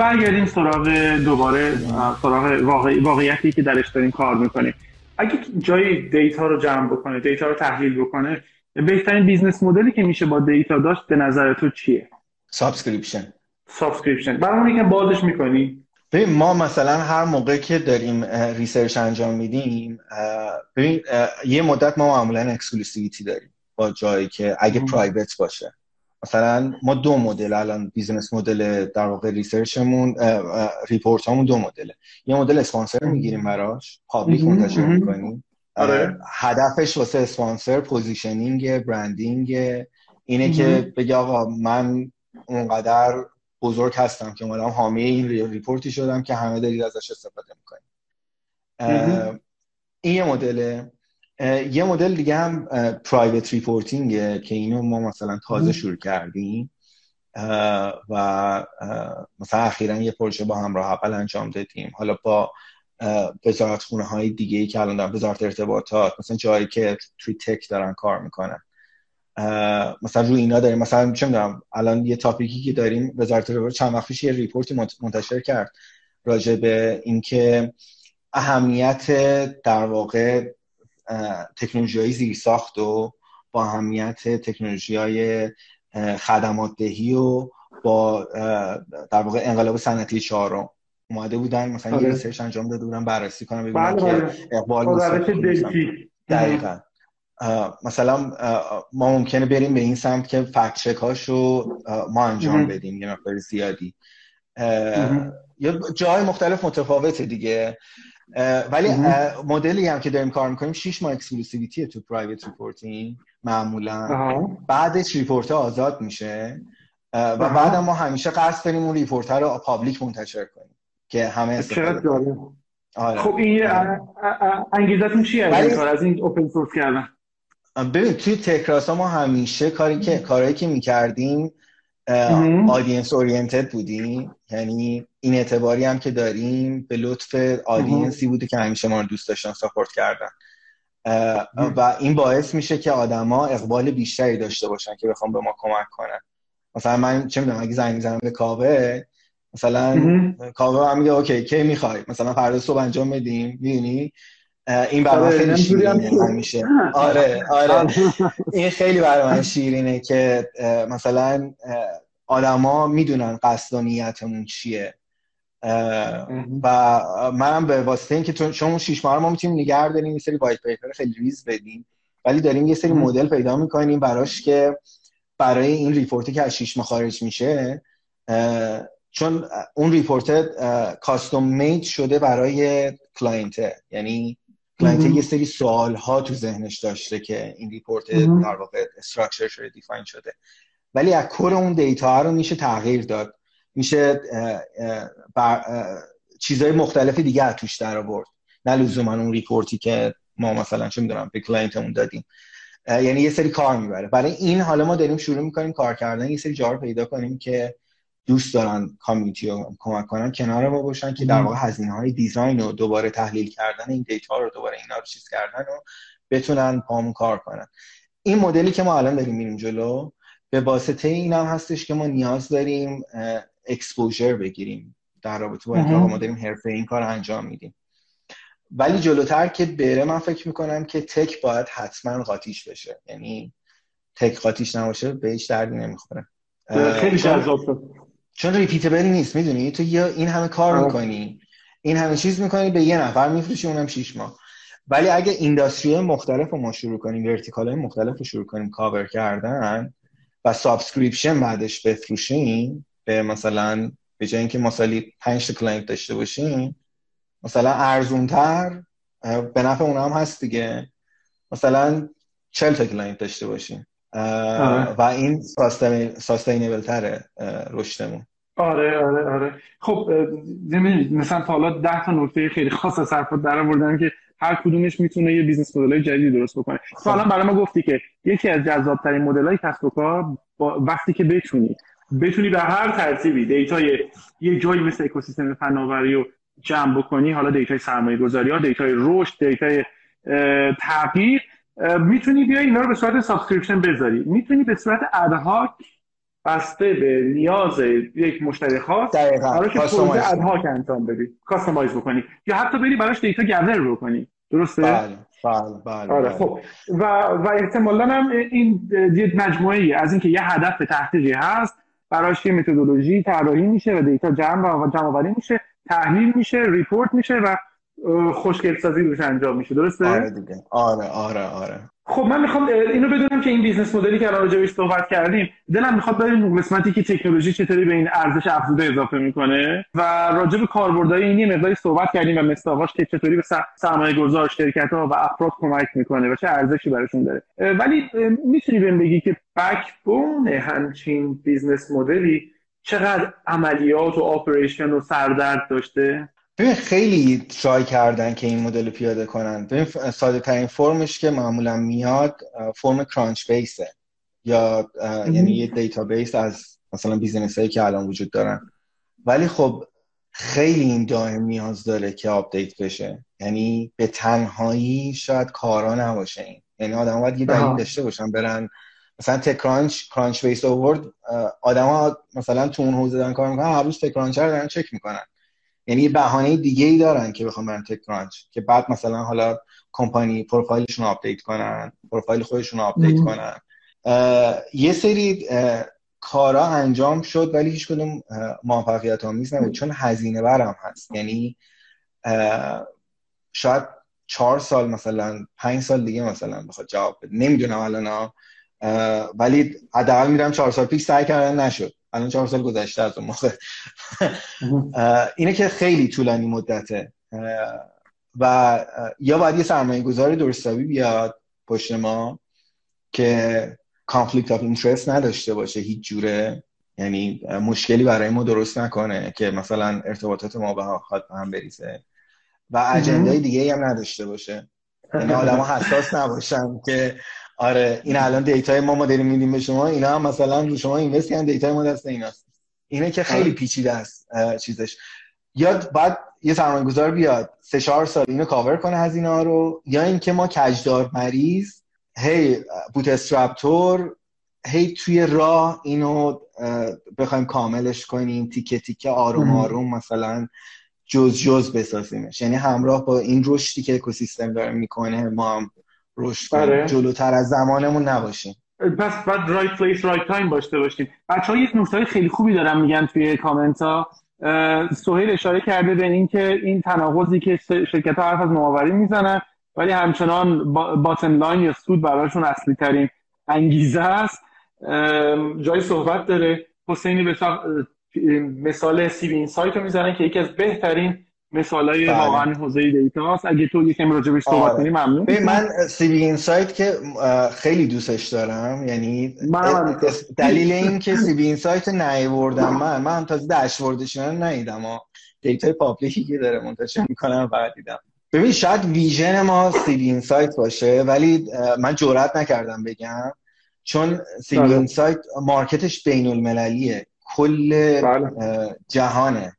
S2: برگردیم سراغ دوباره سراغ واقعیتی که درش داریم کار می‌کنیم. اگه جای data رو جمع بکنه data رو تحلیل بکنه بهترین business model ی که میشه با data داشت به نظر تو چیه؟
S3: subscription.
S2: subscription. برامون یکم بازش می‌کنی.
S3: ببین ما مثلا هر موقع که داریم research انجام میدیم ببین یه مدت ما معمولا exclusivity داریم با جایی که اگه private باشه. مثلا ما دو مدل الان business model در واقع research مون report همون دو مدله. یه مدل اسپانسر می‌گیریم براش public منتشر می‌کنیم. آره. هدفش واسه اسپانسر positioning branding اینه که بگه آقا من اونقدر بزرگ هستم که مدام حامی این report ی شدم که همه دارید ازش استفاده می‌کنیم. این یه مدله. یه مدل دیگه هم private reporting ه که اینو ما مثلا تازه شروع کردیم. و مثلا اخیرا یه پروژه با همراه اول انجام دادیم. حالا با وزارت خونه های دیگه ای که الان دارن وزارت ارتباطات مثلا جایی که توی tech دارن کار می‌کنن. مثلا روی اینا داریم. مثلا چه می‌دونم الان یه topic ی که داریم وزارت ارتباطات چند وقت یه report ی منتشر کرد راجع به اینکه اهمیت در واقع تکنولوژی های زیر ساخت و با اهمیت تکنولوژی های خدمات دهی و با در واقع انقلاب صنعتی چهارم اومده بودن مثلا یه ریسرچ آره. انجام داده بودن بررسی کنم ببینن بله، که بله. اقبال دقیقا. مثلا ما ممکنه بریم به این سمت که فکت چک هاشو ما انجام بدیم یه مقدار زیادی. یا جای مختلف متفاوته دیگه. ولی مدلی هم که داریم کار می‌کنیم 6 ماه exclusivity تو private reporting معمولا. بعدش report آزاد میشه. و بعد ما همیشه قصد داریم اون report رو public منتشر کنیم که همه استفاده
S2: آره. خب این انگیزتون چیه از این open source کردن.
S3: ببین توی تکراسا ما همیشه کاری که کارهایی که می‌کردیم audience oriented بودیم. یعنی این اعتباری هم که داریم به لطف audience ی بوده که همیشه ما رو دوست داشتن support کردن. و این باعث میشه که آدما اقبال بیشتری داشته باشن که بخوام به ما کمک کنن. مثلا من چه می‌دونم اگه زنگ می‌زنم به کاوه مثلا کاوه هم میگه okay کی می‌خوای؟ مثلا فردا صبح انجام بدیم می‌دونی؟ این برای آره، خیلی شیرینه همیشه. آره آره. این خیلی برای من شیرینه که مثلا آدما می‌دونن قصد و نیتمون چیه. و منم به واسطه اینکه چون شما شش ماه ما می‌تونیم نگه داریم یه سری white paper خیلی ریز بدیم ولی داریم یه سری مدل پیدا می‌کنیم براش که برای این report ی که از شش ماه خارج میشه چون اون report custom made شده برای client یعنی client یه سری سوال ها تو ذهنش داشته که این report در واقع structure شده define شده. ولی از core اون data رو میشه تغییر داد. میشه چیزهای مختلف دیگه توش در آورد. نه لزوما اون report ی که ما مثلا چه می‌دونم به client مون دادیم. یعنی یه سری کار می‌بره. برای این حالا ما داریم شروع می‌کنیم کار کردن. یه سری جا رو پیدا کنیم که دوست دارن community رو کمک کنن کنار ما باشن که در واقع هزینه های design و دوباره تحلیل کردن این data رو دوباره اینا رو چیز کردن و بتونن پامون کار کنن. این مدلی که ما الان داریم میریم جلو به واسطه این هم هستش که ما نیاز داریم exposure بگیریم در رابطه با اینکه ما داریم حرفه این کار انجام میدیم. ولی جلوتر که بره من فکر می‌کنم که tech باید حتما قاطیش بشه. یعنی tech قاطیش نباشه به هیچ دردی نمی‌خوره.
S2: خیلی جذاب
S3: چون repeatable نیست می‌دونی؟ تو یا این همه کار آه. می‌کنی. این همه چیز می‌کنی به یه نفر میفروشی اونم شیش ماه. ولی اگه industry مختلف رو ما شروع کنیم vertical های مختلف رو شروع کنیم کاور کردن و subscription بعدش بفروشیم به مثلا به جای اینکه مثالی 5 تا client داشته باشیم مثلا ارزونتر به نفع اونم هم هست دیگه. مثلا 40 تا client داشته باشیم. آره. و این sustainable تره رشدمون.
S2: آره آره آره. خب مثلا تا حالا ده تا نکته خیلی خاص از حرفات در آوردن که هر کدومش می‌تونه یه business model جدیدی درست بکنه. خب. حالا برای ما گفتی که یکی از جذابترین مدل های کسب و کار با وقتی که بتونی. بتونی به هر ترتیبی data ی یه جایی مثل اکوسیستم فناوری رو جمع بکنی حالا data ی سرمایه گذاری ها data ی رشد data ی تغییر می‌تونی بیای اینا رو به صورت subscription بذاری. می‌تونی به صورت ad hoc بسته به نیاز یک مشتری خاص برای که پروژه ad hoc انجام بدی. customize بکنی. یا حتی بری براش data gather بکنی. درسته؟
S3: بله بله بله,
S2: آره خب. و و احتمالا هم این یه مجموعه ای از اینکه یه هدف تحقیقی هست براش یه متدولوژی طراحی میشه و data جمع و جمع آوری میشه تحلیل میشه report میشه و خوشگل سازی روش انجام میشه. درسته؟
S3: آره دیگه. آره آره آره.
S2: خب من می‌خوام اینو بدونم که این business model ی که الان راجعش صحبت کردیم دلم می‌خواد بریم اون قسمتی که تکنولوژی چطوری به این ارزش افزوده اضافه می‌کنه و راجع به کاربردهای این یه مقداری صحبت کردیم و مصداقاش که چطوری به سرمایه گذار شرکت ها و افراد کمک می‌کنه و چه ارزشی براشون داره. ولی می‌تونی بهم بگی که backbone همچین business model ی چقدر عملیات و operation و سردرد داشته؟
S3: ببین خیلی try کردن که این مدل پیاده کنن. ببین ساده ترین فرمش که معمولا میاد فرم Crunchbase ه یا یعنی یه database از مثلا business هایی که الان وجود دارن. ولی خب خیلی این دائم نیاز داره که update بشه. یعنی به تنهایی شاید کارا نباشه این. یعنی آدم باید یه دلیل داشته باشن برن. مثلا TechCrunch Crunchbase آورد آدما مثلا تو اون حوزه دارن کار می‌کنن هر روز TechCrunch رو دارن چک می‌کنن. یعنی بهانه دیگه ای دارن که بخوام برن TechCrunch که بعد مثلا حالا company profile شون رو update کنن پروفایل خودشون update کنن. یه سری کارا انجام شد ولی هیچ کدوم موفقیت آمیز نبود چون هزینه برم هست. یعنی شاید چهار سال مثلا پنج سال دیگه مثلا بخواد جواب بده. نمی‌دونم الان ولی حداقل میرم چهار سال پیش سعی کردن نشد. الان چهار سال گذشته از اون موقع. اینه که خیلی طولانی مدته. و یا باید یه سرمایه گذاری درست حسابی بیاد پشت ما که conflict of interest نداشته باشه هیچ جوره. یعنی مشکلی برای ما درست نکنه که مثلا ارتباطات ما به هم بریزه. و agenda ی دیگه هم نداشته باشه. یعنی آدم حساس نباشن که آره این الان data ی ما ما داریم میدیم به شما اینا هم مثلا شما invest کردن data ی ما دست ایناست. اینه که خیلی آره. پیچیده است چیزش. یا بعد یه سرمایه گذار بیاد سه چهار سال اینو کاور کنه هزینه ها رو یا اینکه ما کجدار مریض هی بوت استرپتور هی توی راه اینو بخوایم کاملش کنیم تیکه تیکه آروم آروم مثلا جز جز بسازیمش. یعنی همراه با این رشدی که اکوسیستم داره می‌کنه ما هم رشد بله. جلوتر از زمانمون نباشیم.
S2: پس بعد right place right time داشته باشیم. بچه ها یک نکته خیلی خوبی دارن میگن توی کامنت ها سهیل اشاره کرده به اینکه این تناقضی که شرکت ها حرف از نوآوری می‌زنن ولی همچنان bottom line یا سود براشون اصلی ترین انگیزه است. جای صحبت داره. حسینی به مثال CB Insights رو می‌زنن که یکی از بهترین مثالای بله. واقعا حوزه data هست اگه تو یکم راجبش صحبت آره. کنی ممنون
S3: من CB Insights که خیلی دوستش دارم یعنی دلیل این که CB Insights نیوردم من من تازه داشبوردش نیدم و data public ی که داره منتشر می‌کنم فقط دیدم ببین شاید vision ما CB Insights باشه ولی من جرئت نکردم بگم چون CB Insights market ش بین المللیه کل بله. جهانه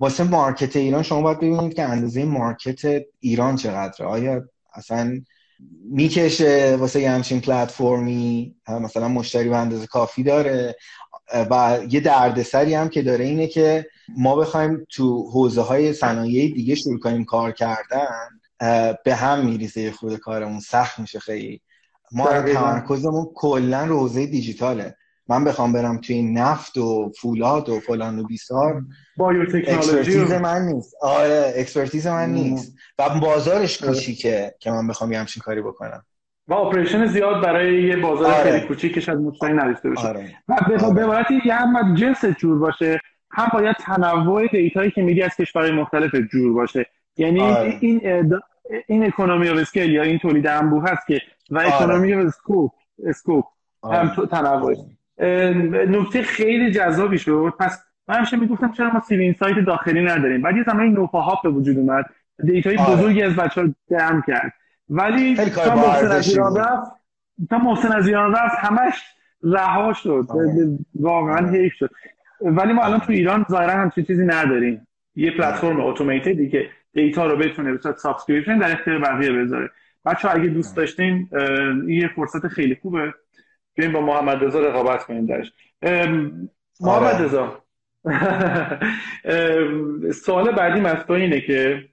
S3: واسه market ایران شما باید ببینید که اندازه market ایران چقدره. آیا اصلا می‌کشه واسه یه همچین پلتفرمی؟ مثلا مشتری به اندازه کافی داره. و یه دردسری هم که داره اینه که ما بخوایم تو حوزه های صنایع دیگه شروع کنیم کار کردن به هم میریزه خود کارمون. سخت میشه خیلی. ما تمرکزمون کلا رو دیجیتاله. من بخوام برم توی نفت و فولاد و فلان و بیسار. expertise من نیست. آره expertise من نیست. و بازارش آره. کوچیکه که من بخوام یه همچین کاری بکنم.
S2: و operation زیاد برای یه بازار آره. خیلی کوچیک که شاید مطمئن نداشته باشه آره. و به آره. عبارتی یه هم جنس جور باشه هم باید تنوع data یی که میگی از کشورهای مختلف جور باشه. یعنی آره. این این economy of scale یا این تولید انبوه هست که و economy of scope scope هم تنوع. نکته خیلی جذابی شد. پس من همیشه می‌گفتم چرا ما CB Insights داخلی نداریم؟ بعد یه زمانی نوپا هاب به وجود اومد. data ی آره. بزرگی از بچه ها جمع کرد. ولی تا محسن از ایران رفت تا محسن از ایران رفت همش رها شد. آره. واقعا حیف شد. ولی ما الان تو ایران ظاهرا همچین چیزی نداریم. یه پلتفرم automated ی که data رو بتونه به صورت subscription در اختیار بقیه بذاره. بچه اگه دوست داشتین این یه فرصت خیلی خوبه. بیایم با محمد رضا رقابت کنیم درش. محمد آره. رضا. سوال بعدی از تو اینه که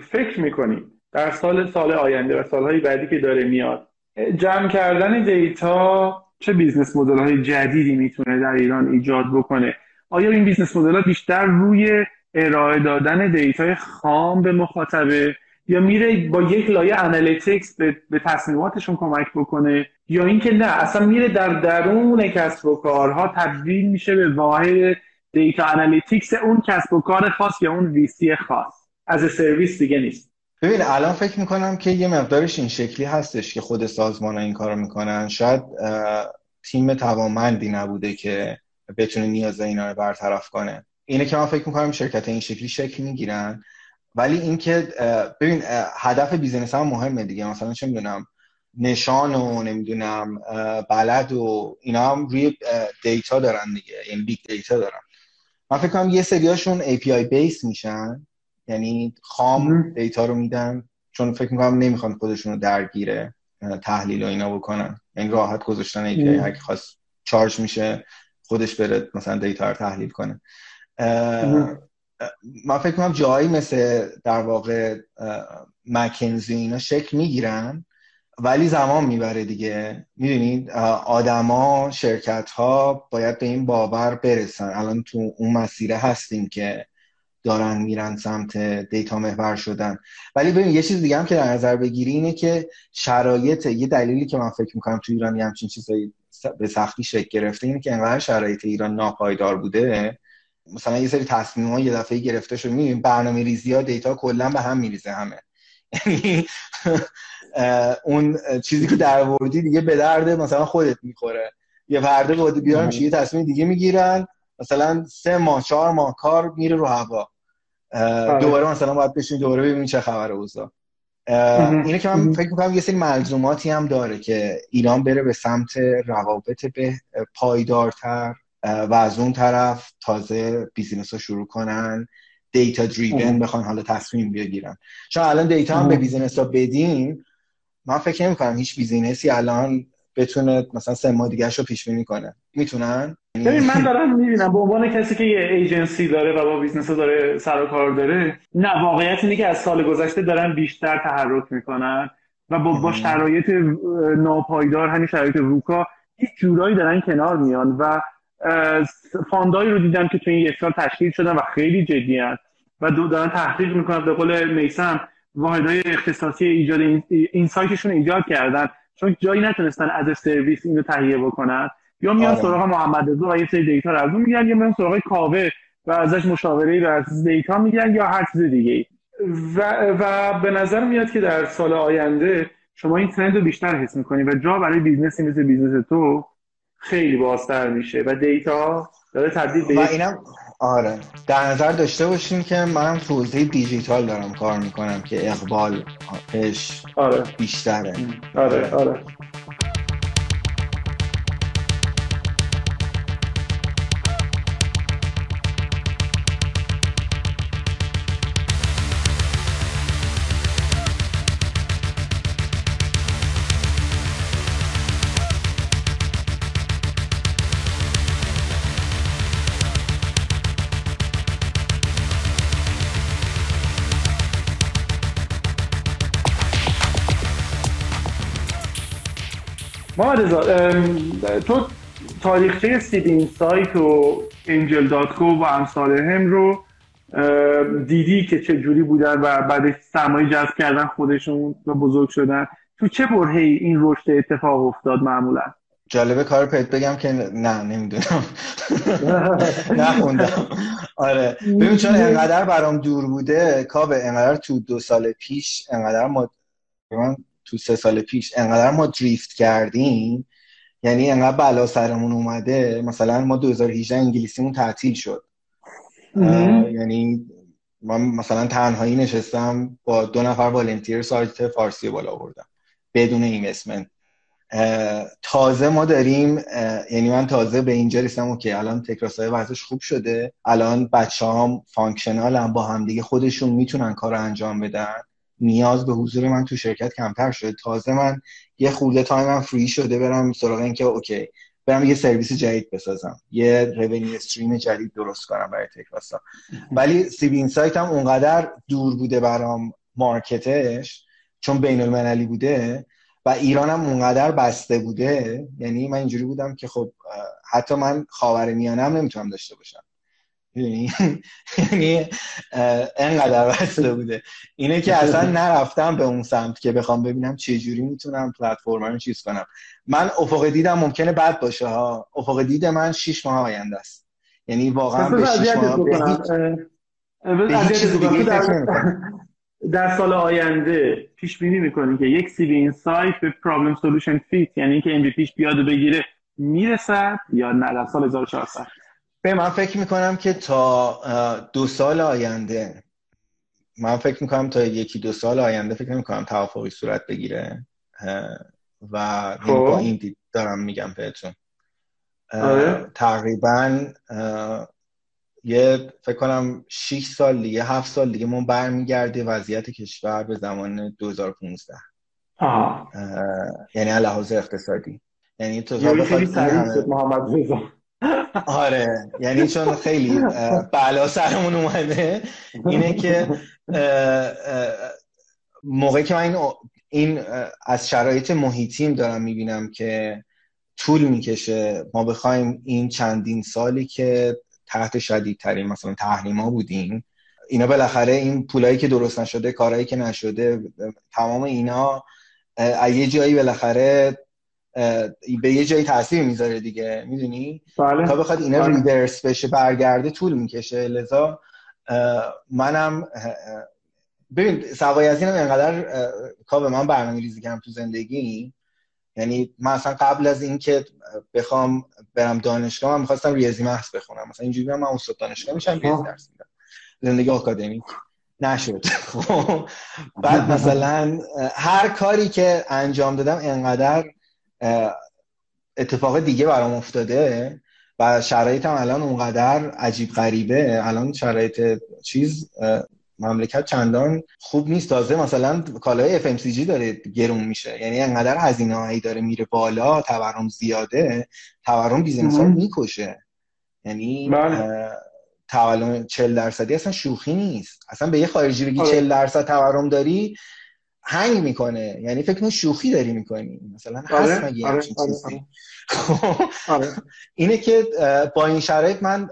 S2: فکر می‌کنی در سال سال آینده و سالهای بعدی که داره میاد جمع کردن data چه business model های جدیدی می‌تونه در ایران ایجاد بکنه؟ آیا این business model ها بیشتر روی ارائه دادن data ی خام به مخاطبه؟ یا میره با یک لایه analytics به, به تصمیماتشون کمک بکنه یا اینکه نه اصلا میره در درون کسب و کارها تبدیل میشه به واحد data analytics اون کسب و کار خاص یا اون VC خاص. از سرویس دیگه نیست.
S3: ببین الان فکر می‌کنم که یه مقدارش این شکلی هستش که خود سازمان این کارو می‌کنن. شاید تیم توانمندی نبوده که بتونه نیاز اینا رو برطرف کنه. اینه که من فکر می‌کنم شرکت این شکلی شکل می‌گیرن. ولی اینکه ببین هدف business هم مهمه دیگه. مثلا چه می‌دونم نشان و نمی‌دونم بلد و اینا هم روی data دارن دیگه. یعنی big data دارن. من فکر کنم یه سریاشون API base میشن. یعنی خام data رو میدن. چون فکر می‌کنم نمی‌خوان خودشون رو درگیر تحلیل و اینا بکنن. یعنی راحت گذاشتن API هر خواست charge میشه خودش بره مثلا data رو تحلیل کنه. من فکر کنم جایی مثل در واقع مکنزی اینا شکل می‌گیرن ولی زمان می‌بره دیگه. می‌دونید آدما شرکت ها باید به این باور برسن. الان تو اون مسیره هستیم که دارن میرن سمت دیتا محور شدن. ولی ببین یه چیز دیگه هم که در نظر بگیری اینه که شرایط یه دلیلی که من فکر می‌کنم تو ایران یه همچین چیزایی به سختی شکل گرفته اینه که انقدر شرایط ایران ناپایدار بوده. مثلا یه سری تصمیم ها یه دفعه گرفته شد می‌بینیم برنامه ریزی ها دیتا کلا به هم میریزه همه. یعنی اون چیزی که در وردی دیگه به درد مثلا خودت می‌خوره. یه پرده باید بیارم یه تصمیم دیگه می‌گیرن مثلا سه ماه چهار ماه کار میره رو هوا. آره. دوباره مثلا باید بشین دوباره ببینیم چه خبر اوضاع. اینه که من فکر می‌کنم یه سری ملزوماتی هم داره که ایران بره به سمت روابط به پایدارتر و از اون طرف تازه بیزینس رو شروع کنن. data driven بخوان حالا تصمیم بگیرن. چون الان data هم به business ها بدیم. من فکر نمی کنم هیچ business ی الان بتونه مثلا سه ماه دیگه رو پیش بینی کنه. می‌تونن؟
S2: ببین من دارم می‌بینم. به عنوان کسی که یه ایجنسی داره و با business داره سر و کار داره نه واقعیت اینه که از سال گذشته دارن بیشتر تحرک می‌کنن و با, با شرایط ناپایدار همین شرایط رکود یه جورایی دارن کنار میان و fund ایی رو دیدم که تو این یک سال تشکیل شدن و خیلی جدی هست و دو دارن تحقیق می‌کنن. به قول میسم واحدهای اختصاصی ایجاد insight شون ایجاد کردن. چون جایی نتونستن از سرویس اینو تهیه بکنن. یا میان آره. سراغ محمد رضا و یه سری data رو از اون می‌گیرن یا میان سراغ کاوه و ازش مشاوره و از data می‌گیرن یا هر چیز دیگه و, و به نظر میاد که در سال آینده شما این trend رو بیشتر حس می‌کنید و جا برای business ی مثل business تو خیلی بازتر میشه و دیتا داره تبدیل به
S3: و اینم آره. در نظر داشته باشین که من تو دیجیتال دارم کار می‌کنم که اقبالش آره. بیشتره.
S2: آره آره. محمد تو تاریخچه سیدین سایت و انجل دات کو و امثال هم رو دیدی که چه جوری بودن و بعد سرمایه جذب کردن خودشون و بزرگ شدن؟ تو چه برهی این رشد اتفاق افتاد معمولا؟
S3: جالبه کار پیت بگم که نه نمی‌دونم. نخوندم. آره. ببین چون انقدر برام دور بوده کابه انقدر تو دو سال پیش انقدر ما تو سه سال پیش انقدر ما drift کردیم یعنی انقدر بلا سرمون اومده مثلا ما 2018 انگلیسیمون تعطیل شد. یعنی من مثلا تنهایی نشستم با دو نفر volunteer سایت فارسی بالا آوردم بدون investment. تازه ما داریم یعنی من تازه به اینجا رسیدم که الان تکراسا وضعش خوب شده الان بچه هم functional هم با همدیگه خودشون می‌تونن کار رو انجام بدن. نیاز به حضور من تو شرکت کمتر شده. تازه من یه خورده time م free شده برم سراغ اینکه okay برم یه سرویس جدید بسازم. یه revenue stream جدید درست کنم برای تکراسا. ولی CB Insights هم اونقدر دور بوده برام market ش چون بین المللی بوده و ایرانم اونقدر بسته بوده. یعنی من اینجوری بودم که خب حتی من خاور میانم نمی‌تونم داشته باشم. یعنی انقدر بسته بوده. اینه که اصلا نرفتم به اون سمت که بخوام ببینم چه جوری می‌تونم پلتفرم رو چیز کنم. من افق دیدم ممکنه بد باشه ها. افق دید من 6 ماه آینده است. یعنی واقعا به 6 ماه
S2: در سال آینده پیش بینی می‌کنی که یک CB Insights به problem solution fit یعنی اینکه MVP ش بیاد و بگیره می‌رسد یا نه؟ در سال 1400
S3: به من فکر می‌کنم که تا دو سال آینده من فکر می‌کنم تا یکی دو سال آینده فکر می‌کنم توافقی صورت بگیره و یعنی با خب. این دید دارم میگم بهتون آره. تقریبا یه فکر کنم 6 سال دیگه 7 سال دیگه ما برمیگرده وضعیت کشور به زمان 2015 آه. یعنی لحاظ اقتصادی یعنی تو
S2: محمد رضا
S3: آره یعنی چون خیلی بلا سرمون اومده. اینه که موقعی که من این, از شرایط محیطیم دارم می‌بینم که طول می‌کشه. ما بخوایم این چندین سالی که تحت شدیدترین مثلا تحریما بودیم اینا بالاخره این پولایی که درست نشده کارهایی که نشده تمام اینا یه جایی بالاخره به یه جایی تاثیر می‌ذاره دیگه می‌دونی؟
S2: بله.
S3: تا بخواد اینا بله. ریورس بشه برگرده طول می‌کشه لذا منم ببین سوای از اینم اینقدر به من برنامه ریزی کردم تو زندگی. یعنی من اصلا قبل از اینکه بخوام برم دانشگاه من می‌خواستم ریاضی محض بخونم. مثلا اینجوری من استاد دانشگاه میشم ریاضی درس میدم. زندگی آکادمیک. نشد. بعد مثلا هر کاری که انجام دادم انقدر اتفاق دیگه برام افتاده و شرایطم الان اونقدر عجیب غریبه. الان شرایط چیز مملکت چندان خوب نیست. تازه مثلا کالای FMCG داره گرون میشه. یعنی انقدر هزینه هایی داره میره بالا تورم زیاده تورم business ها می‌کشه. یعنی بله. تورم 40 درصدی اصلا شوخی نیست. اصلا به یه خارجی بگی 40 آره. درصد تورم داری هنگ می‌کنه. یعنی فکر کنم شوخی داری می‌کنی. مثلا هست آره، مگه آره، آره، آره. اینه که با این شرایط من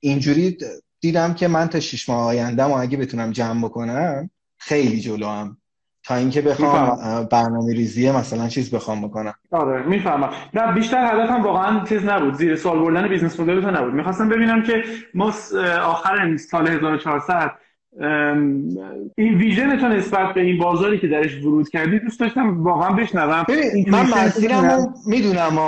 S3: اینجوری دیدم که من تا شش ماه آینده و اگه بتونم جمع بکنم خیلی جلو هم تا اینکه بخوام برنامه ریزی مثلا چیز بخوام بکنم.
S2: آره می‌فهمم. نه بیشتر هدفم واقعا چیز نبود. زیر سوال بردن business model تو نبود. می‌خواستم ببینم که ما آخر سال 1400 این vision تو نسبت به این بازاری که درش ورود کردی دوست داشتم واقعا بشنوم.
S3: من مسیرم می‌دونم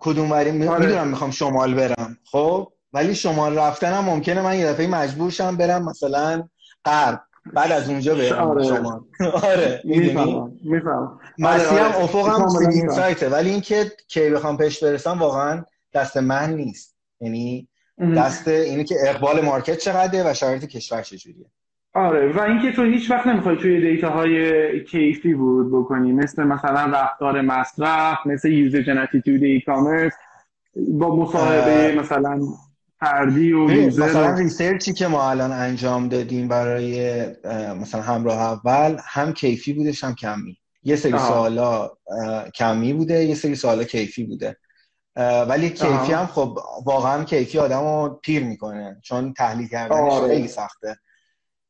S3: کدوم وری آره. می‌دونم می‌خوام شمال برم خب؟ ولی شمال رفتنم ممکنه من یه دفعه مجبور شم برم مثلا غرب بعد از اونجا برم آره. شمال. آره
S2: می‌فهمم می‌فهمم.
S3: مسیرم آره. افقم ثابته ولی اینکه کی بخوام پیش برسم واقعا دست من نیست. یعنی دست اینه که اقبال market چقدره و شرایط کشور چجوریه.
S2: آره و اینکه تو هیچ وقت نمی‌خوای توی data های کیفی ورود بکنی مثل مثلا رفتار مصرف مثل user attitude e-commerce با مصاحبه مثلا فردی و user
S3: مثلا research ی که ما الان انجام دادیم برای مثلا همراه اول هم کیفی بودش هم کمی. یه سری سوالا کمی بوده یه سری سوالا کیفی بوده. ولی کیفی هم خب واقعا کیفی آدم رو پیر می‌کنه چون تحلیل کردنش آره. خیلی سخته.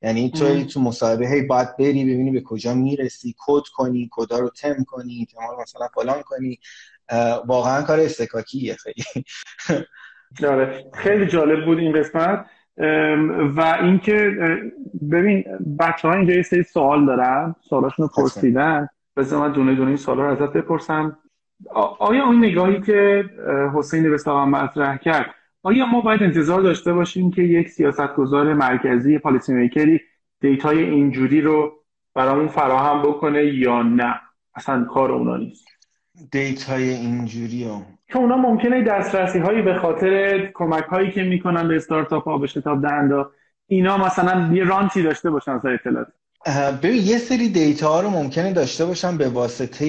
S3: یعنی تو تو مصاحبه هی باید بری ببینی به کجا می‌رسی کد کنی کدا رو تم کنی احتمال مثلا فلان کنی. واقعا کار استکاکیه خیلی.
S2: آره. خیلی جالب بود این قسمت. و اینکه ببین بچه ها اینجا یه سری سوال دارن سوالاشون رو پرسیدن. بذار من دونه دونه این سوالا رو ازت بپرسم. آیا اون نگاهی که حسین به مطرح کرد آیا ما باید انتظار داشته باشیم که یک سیاستگزار مرکزی policy maker ی data ی اینجوری رو برامون فراهم بکنه یا نه؟ اصلا کار اونا نیست.
S3: data ی اینجوری رو
S2: که اونا ممکنه دسترسی هایی به خاطر کمک هایی که می‌کنن به استارتاپ ها به شتاب دهنده اینا مثلا یه رانتی داشته باشن از اطلاعات.
S3: ببین یه سری دیتا ها رو ممکنه داشته باشن به واسطه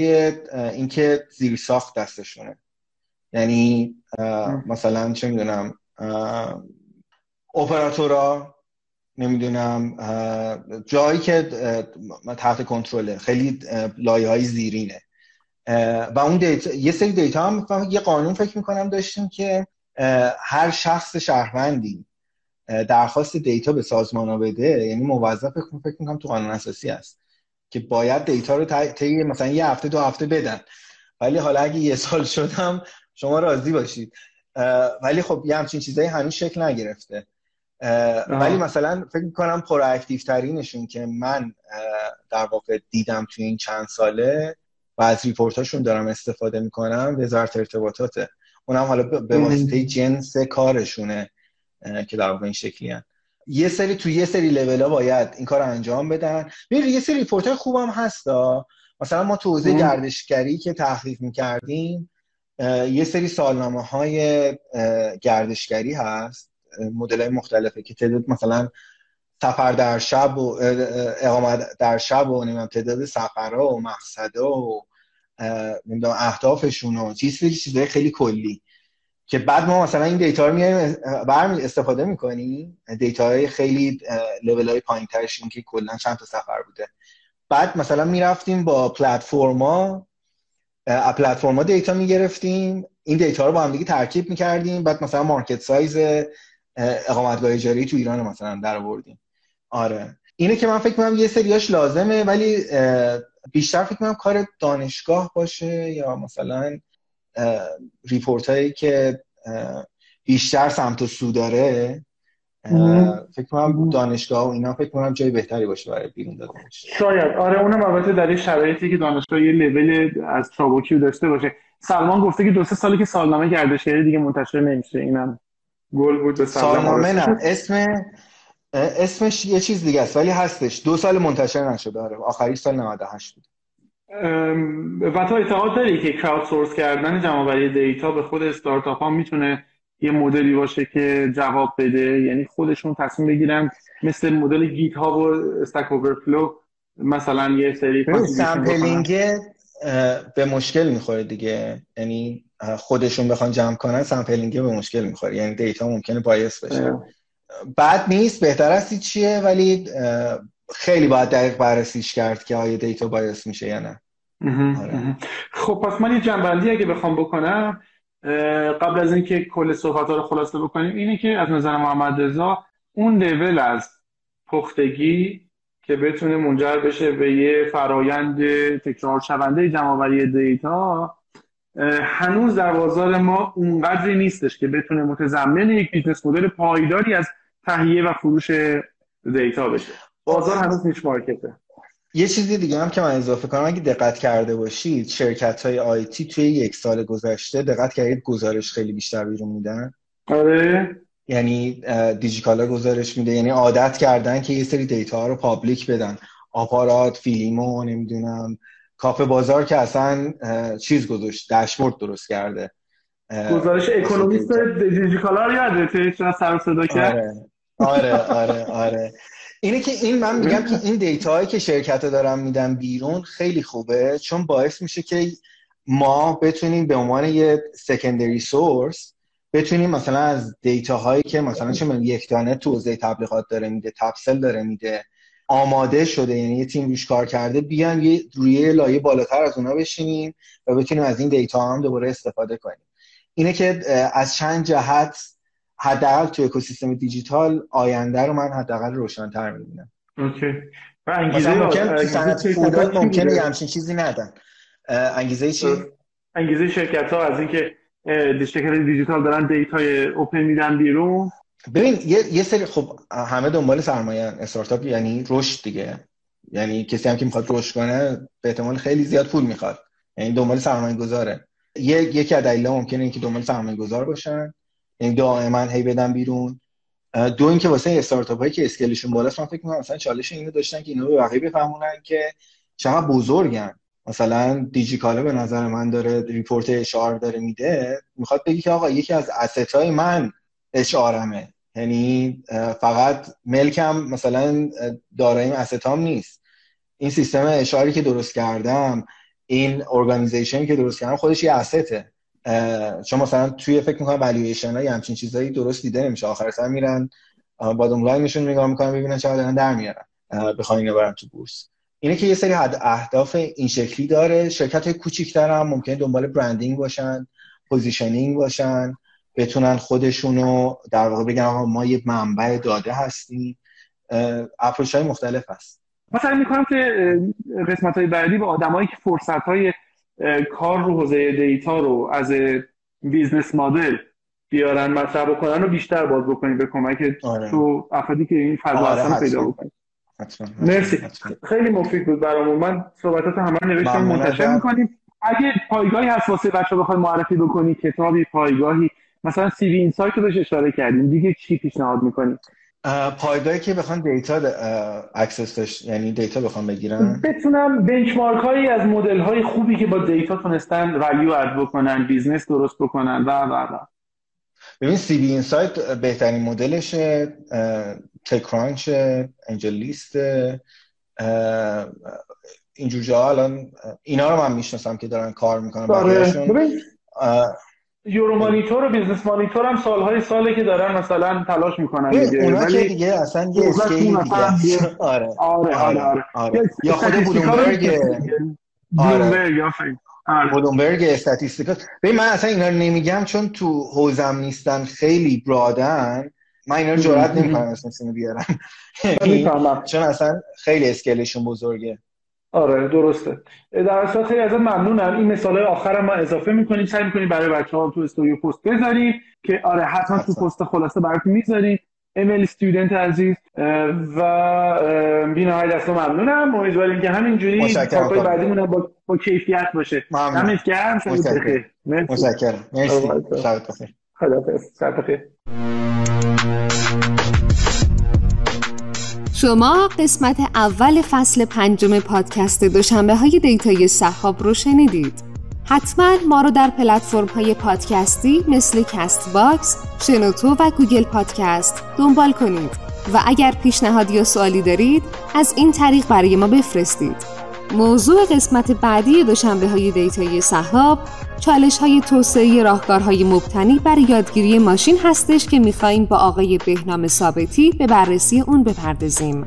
S3: اینکه زیر ساخت دستشونه. یعنی مثلا چه می‌دونم اپراتورا نمی‌دونم جایی که تحت کنترله خیلی لایه های زیرینه. و اون دیتا یه سری دیتا هم یه قانون فکر می‌کنم داشتیم که هر شخص شهروندی درخواست data به سازمان ها بده یعنی موظف فکر می‌کنم تو قانون اساسی هست که باید data رو طی مثلا یه هفته دو هفته بدن. ولی حالا اگه یه سال شدم شما راضی باشید ولی خب یه همچین چیزایی هنوز شکل نگرفته. ولی مثلا فکر می‌کنم proactive ترینشون که من در واقع دیدم توی این چند ساله و از report اشون دارم استفاده می‌کنم وزارت ارتباطاته. اونم حالا به واسطه جنس کارشونه که در واقع این شکلی هن. یه سری تو یه سری لول ها باید این کار انجام بدن. ببین یه سری ریپورت های خوبم هستا مثلا ما تو حوزه گردشگری که تحقیق می‌کردیم یه سری سالنامه های گردشگری هست مدل های مختلفه که تعداد مثلا سفر در شب و اقامت در شب و نمی‌دونم تعداد سفرها و مقصدها و نمی‌دونم اهدافشون و چیز چیزای خیلی کلی که بعد ما مثلا این data رو میایم برمی استفاده می‌کنیم. data های خیلی لول های پایین ترش که کلا چند تا سفر بوده. بعد مثلا می‌رفتیم با پلتفرما پلتفرما data می‌گرفتیم. این data رو با هم دیگه ترکیب می‌کردیم. بعد مثلا market size اقامتگاه اجاری تو ایران مثلا در آوردیم. آره. اینه که من فکر می‌کنم یه سریاش لازمه ولی بیشتر فکر می‌کنم کار دانشگاه باشه یا مثلا report هایی که بیشتر سمت سو داره. فکر کنم دانشگاه و اینا فکر کنم جای بهتری باشه برای بیرون دادن
S2: شاید. آره اونم البته در این شرایطی که دانشگاه یه لول از ترابوکیو داشته باشه. سلمان گفته که دو سه سالی که سالنامه گردشگری دیگه منتشر نمیشه. اینم گل بود به
S3: سالنامه نه. اسم اسمش یه چیز دیگه است ولی هستش. دو سال منتشر نشده. آره. آخری سال 98 بود.
S2: و تو اعتقاد داری که crowdsource کردن جمع data به خود استارتاپ ها می‌تونه یه مدلی باشه که جواب بده. یعنی خودشون تصمیم بگیرن. مثل مدل GitHub و Stack Overflow مثلا یه سری
S3: sampling به مشکل می‌خوره دیگه. یعنی خودشون بخوان جمع کنن sampling به مشکل می‌خوره. یعنی data ممکنه bias بشه. بد نیست بهتر است چیه ولی خیلی باید دقیق بررسیش کرد که آیا data bias میشه یا نه.
S2: آره. خب پس من یه جمع‌بندی اگه بخوام بکنم قبل از اینکه کل صحبت رو خلاصه بکنیم اینه که از نظر محمد رضا اون لول از پختگی که بتونه منجر بشه به یه فرایند تکرار شونده جمعآوری data هنوز در بازار ما اونقدری نیستش که بتونه متضمن یک business model پایداری از تهیه و فروش data بشه. بازار هنوز niche market ه.
S3: یه چیزی دیگه هم که من اضافه کنم اگه دقت کرده باشید شرکت های IT توی یک سال گذشته دقت کردید گزارش خیلی بیشتر بیرون میدن؟
S2: آره.
S3: یعنی دیجیکالا گزارش میده یعنی عادت کردن که یه سری data ها رو public بدن. آپارات فیلیمو نمی‌دونم کافه بازار که اصلا چیز گذاشت داشبورد درست کرده.
S2: گزارش اکونومیست دیجیکالا رو یادته چرا سر صدا کرد.
S3: آره. آره آره آره. اینه که این من میگم که این دیتا هایی که شرکت دارن میدن بیرون خیلی خوبه چون باعث میشه که ما بتونیم به عنوان یه سکندری سورس بتونیم مثلا از دیتا هایی که مثلا چه یک دانه تو حوزه تبلیغات داره میده تپسل داره میده آماده شده یعنی یه تیم روش کار کرده بیان یه روی لایه بالاتر از اونا بشینیم و بتونیم از این data هم دوباره استفاده کنیم. اینه که از چند جهت حداقل تو اکوسیستم دیجیتال آینده رو من حداقل روشن‌تر می‌بینم.
S2: OK. و
S3: انگیزه ممکن صنعت فودات ممکنه یه همچین چیزی ندن. انگیزه چی؟
S2: انگیزه شرکت ها از اینکه شرکت دیجیتال دارن data ی open میدن بیرون.
S3: ببین یه, یه سری خب همه دنبال سرمایه استارتاپ یعنی رشد دیگه. یعنی کسی هم که می‌خواد رشد کنه به احتمال خیلی زیاد پول می‌خواد. یعنی دنبال سرمایه گذاره یه یکی از دلایل ممکنه اینکه دنبال سرمایه گذار باشن. یعنی دائما هی بدن بیرون. دو اینکه واسه استارتاپ هایی که scale شون بالاست من فکر می‌کنم مثلا چالش اینو داشتن که اینو به بقیه بفهمونن که چقدر بزرگن. مثلا دیجیکالا به نظر من داره report HR داره میده. می‌خواد بگی که آقا یکی از asset های من HR مه یعنی فقط ملکم مثلا داراییم asset ام نیست. این سیستم HR ی که درست کردم این organization که درست کردم خودش یه asset ه چون مثلا توی فکر می‌کنم والویشن های همچین چیزایی درست دیده نمیشه. آخر سر میرن bottom line شون نگاه می‌کنن ببینن چقدر دارن در میارن بخواین اینو برن تو بورس. اینه که یه سری اهداف این شکلی داره. شرکت های کوچیک‌تر هم ممکنه دنبال branding باشن positioning باشن بتونن خودشونو در واقع بگن ما یه منبع داده هستیم. approach های مختلف هست.
S2: من سعی می‌کنم که قسمت های بعدی به آدمایی که فرصت های کار رو حوزه data رو از business model بیارن مطرح بکنن رو بیشتر باز بکنیم به کمک آره. تو افرادی که این فضا آره پیدا بکنیم مرسی. خیلی مفید بود برامون. من صحبتات همه نوشتم منتشر می‌کنیم. اگه پایگاهی هست واسه بچه بخوای معرفی بکنی کتابی پایگاهی مثلا CB Insights رو بهش اشاره کردیم. دیگه چی پیشنهاد می‌کنی؟
S3: پایگاهی که بخوان data access داشت یعنی data بخوان بگیرن؟
S2: بتونم benchmark هایی از مدل های خوبی که با data تونستن value add بکنن business درست بکنن و و و.
S3: ببین CB Insights بهترین مدلش TechCrunch AngelList اینجور جا الان اینا رو من می‌شناسم که دارن کار می‌کنن
S2: Euromonitor و Business Monitor هم سالهای ساله که دارن مثلا تلاش می‌کنن دیگه.
S3: اونا که دیگه اصلا یه scale دیگه.
S2: آره. آره آره, آره.
S3: آره. یا خود
S2: Bloomberg Bloomberg
S3: Bloomberg استاتیستیکات ببین من اصلا اینا رو نمیگم چون تو حوزم نیستن خیلی broad ن. من اینا رو جرئت نمی‌کنم اسم بیارم. چون اصلا خیلی اسکیلشون بزرگه.
S2: آره درسته. در خیلی ازت ممنونم. این مثال آخرم ما اضافه می‌کنیم. سعی می‌کنیم برای بچه ها تو استوریو پست بذاریم که آره حتما تو پست خلاصه براتون می‌ذاریم. ایمیل استودنت عزیز. و بینا دست ممنونم. امیدواریم که همینجوری کارهای بعدیمون با, با کیفیت باشه. دمت گرم
S3: متشکرم. مرسی. شب بخیر.
S2: خداحافظ
S1: شما قسمت اول فصل پنجم پادکست دوشنبه های دیتایی صحاب رو شنیدید. حتما ما رو در پلتفرم های پادکستی مثل Castbox، شنوتو و Google Podcasts دنبال کنید. و اگر پیشنهادی یا سوالی دارید از این طریق برای ما بفرستید. موضوع قسمت بعدی دوشنبه های دیتایی صحاب چالش های توسعه راهکارهای مبتنی بر یادگیری ماشین هستش که میخواییم با آقای بهنام ثابتی به بررسی اون بپردازیم.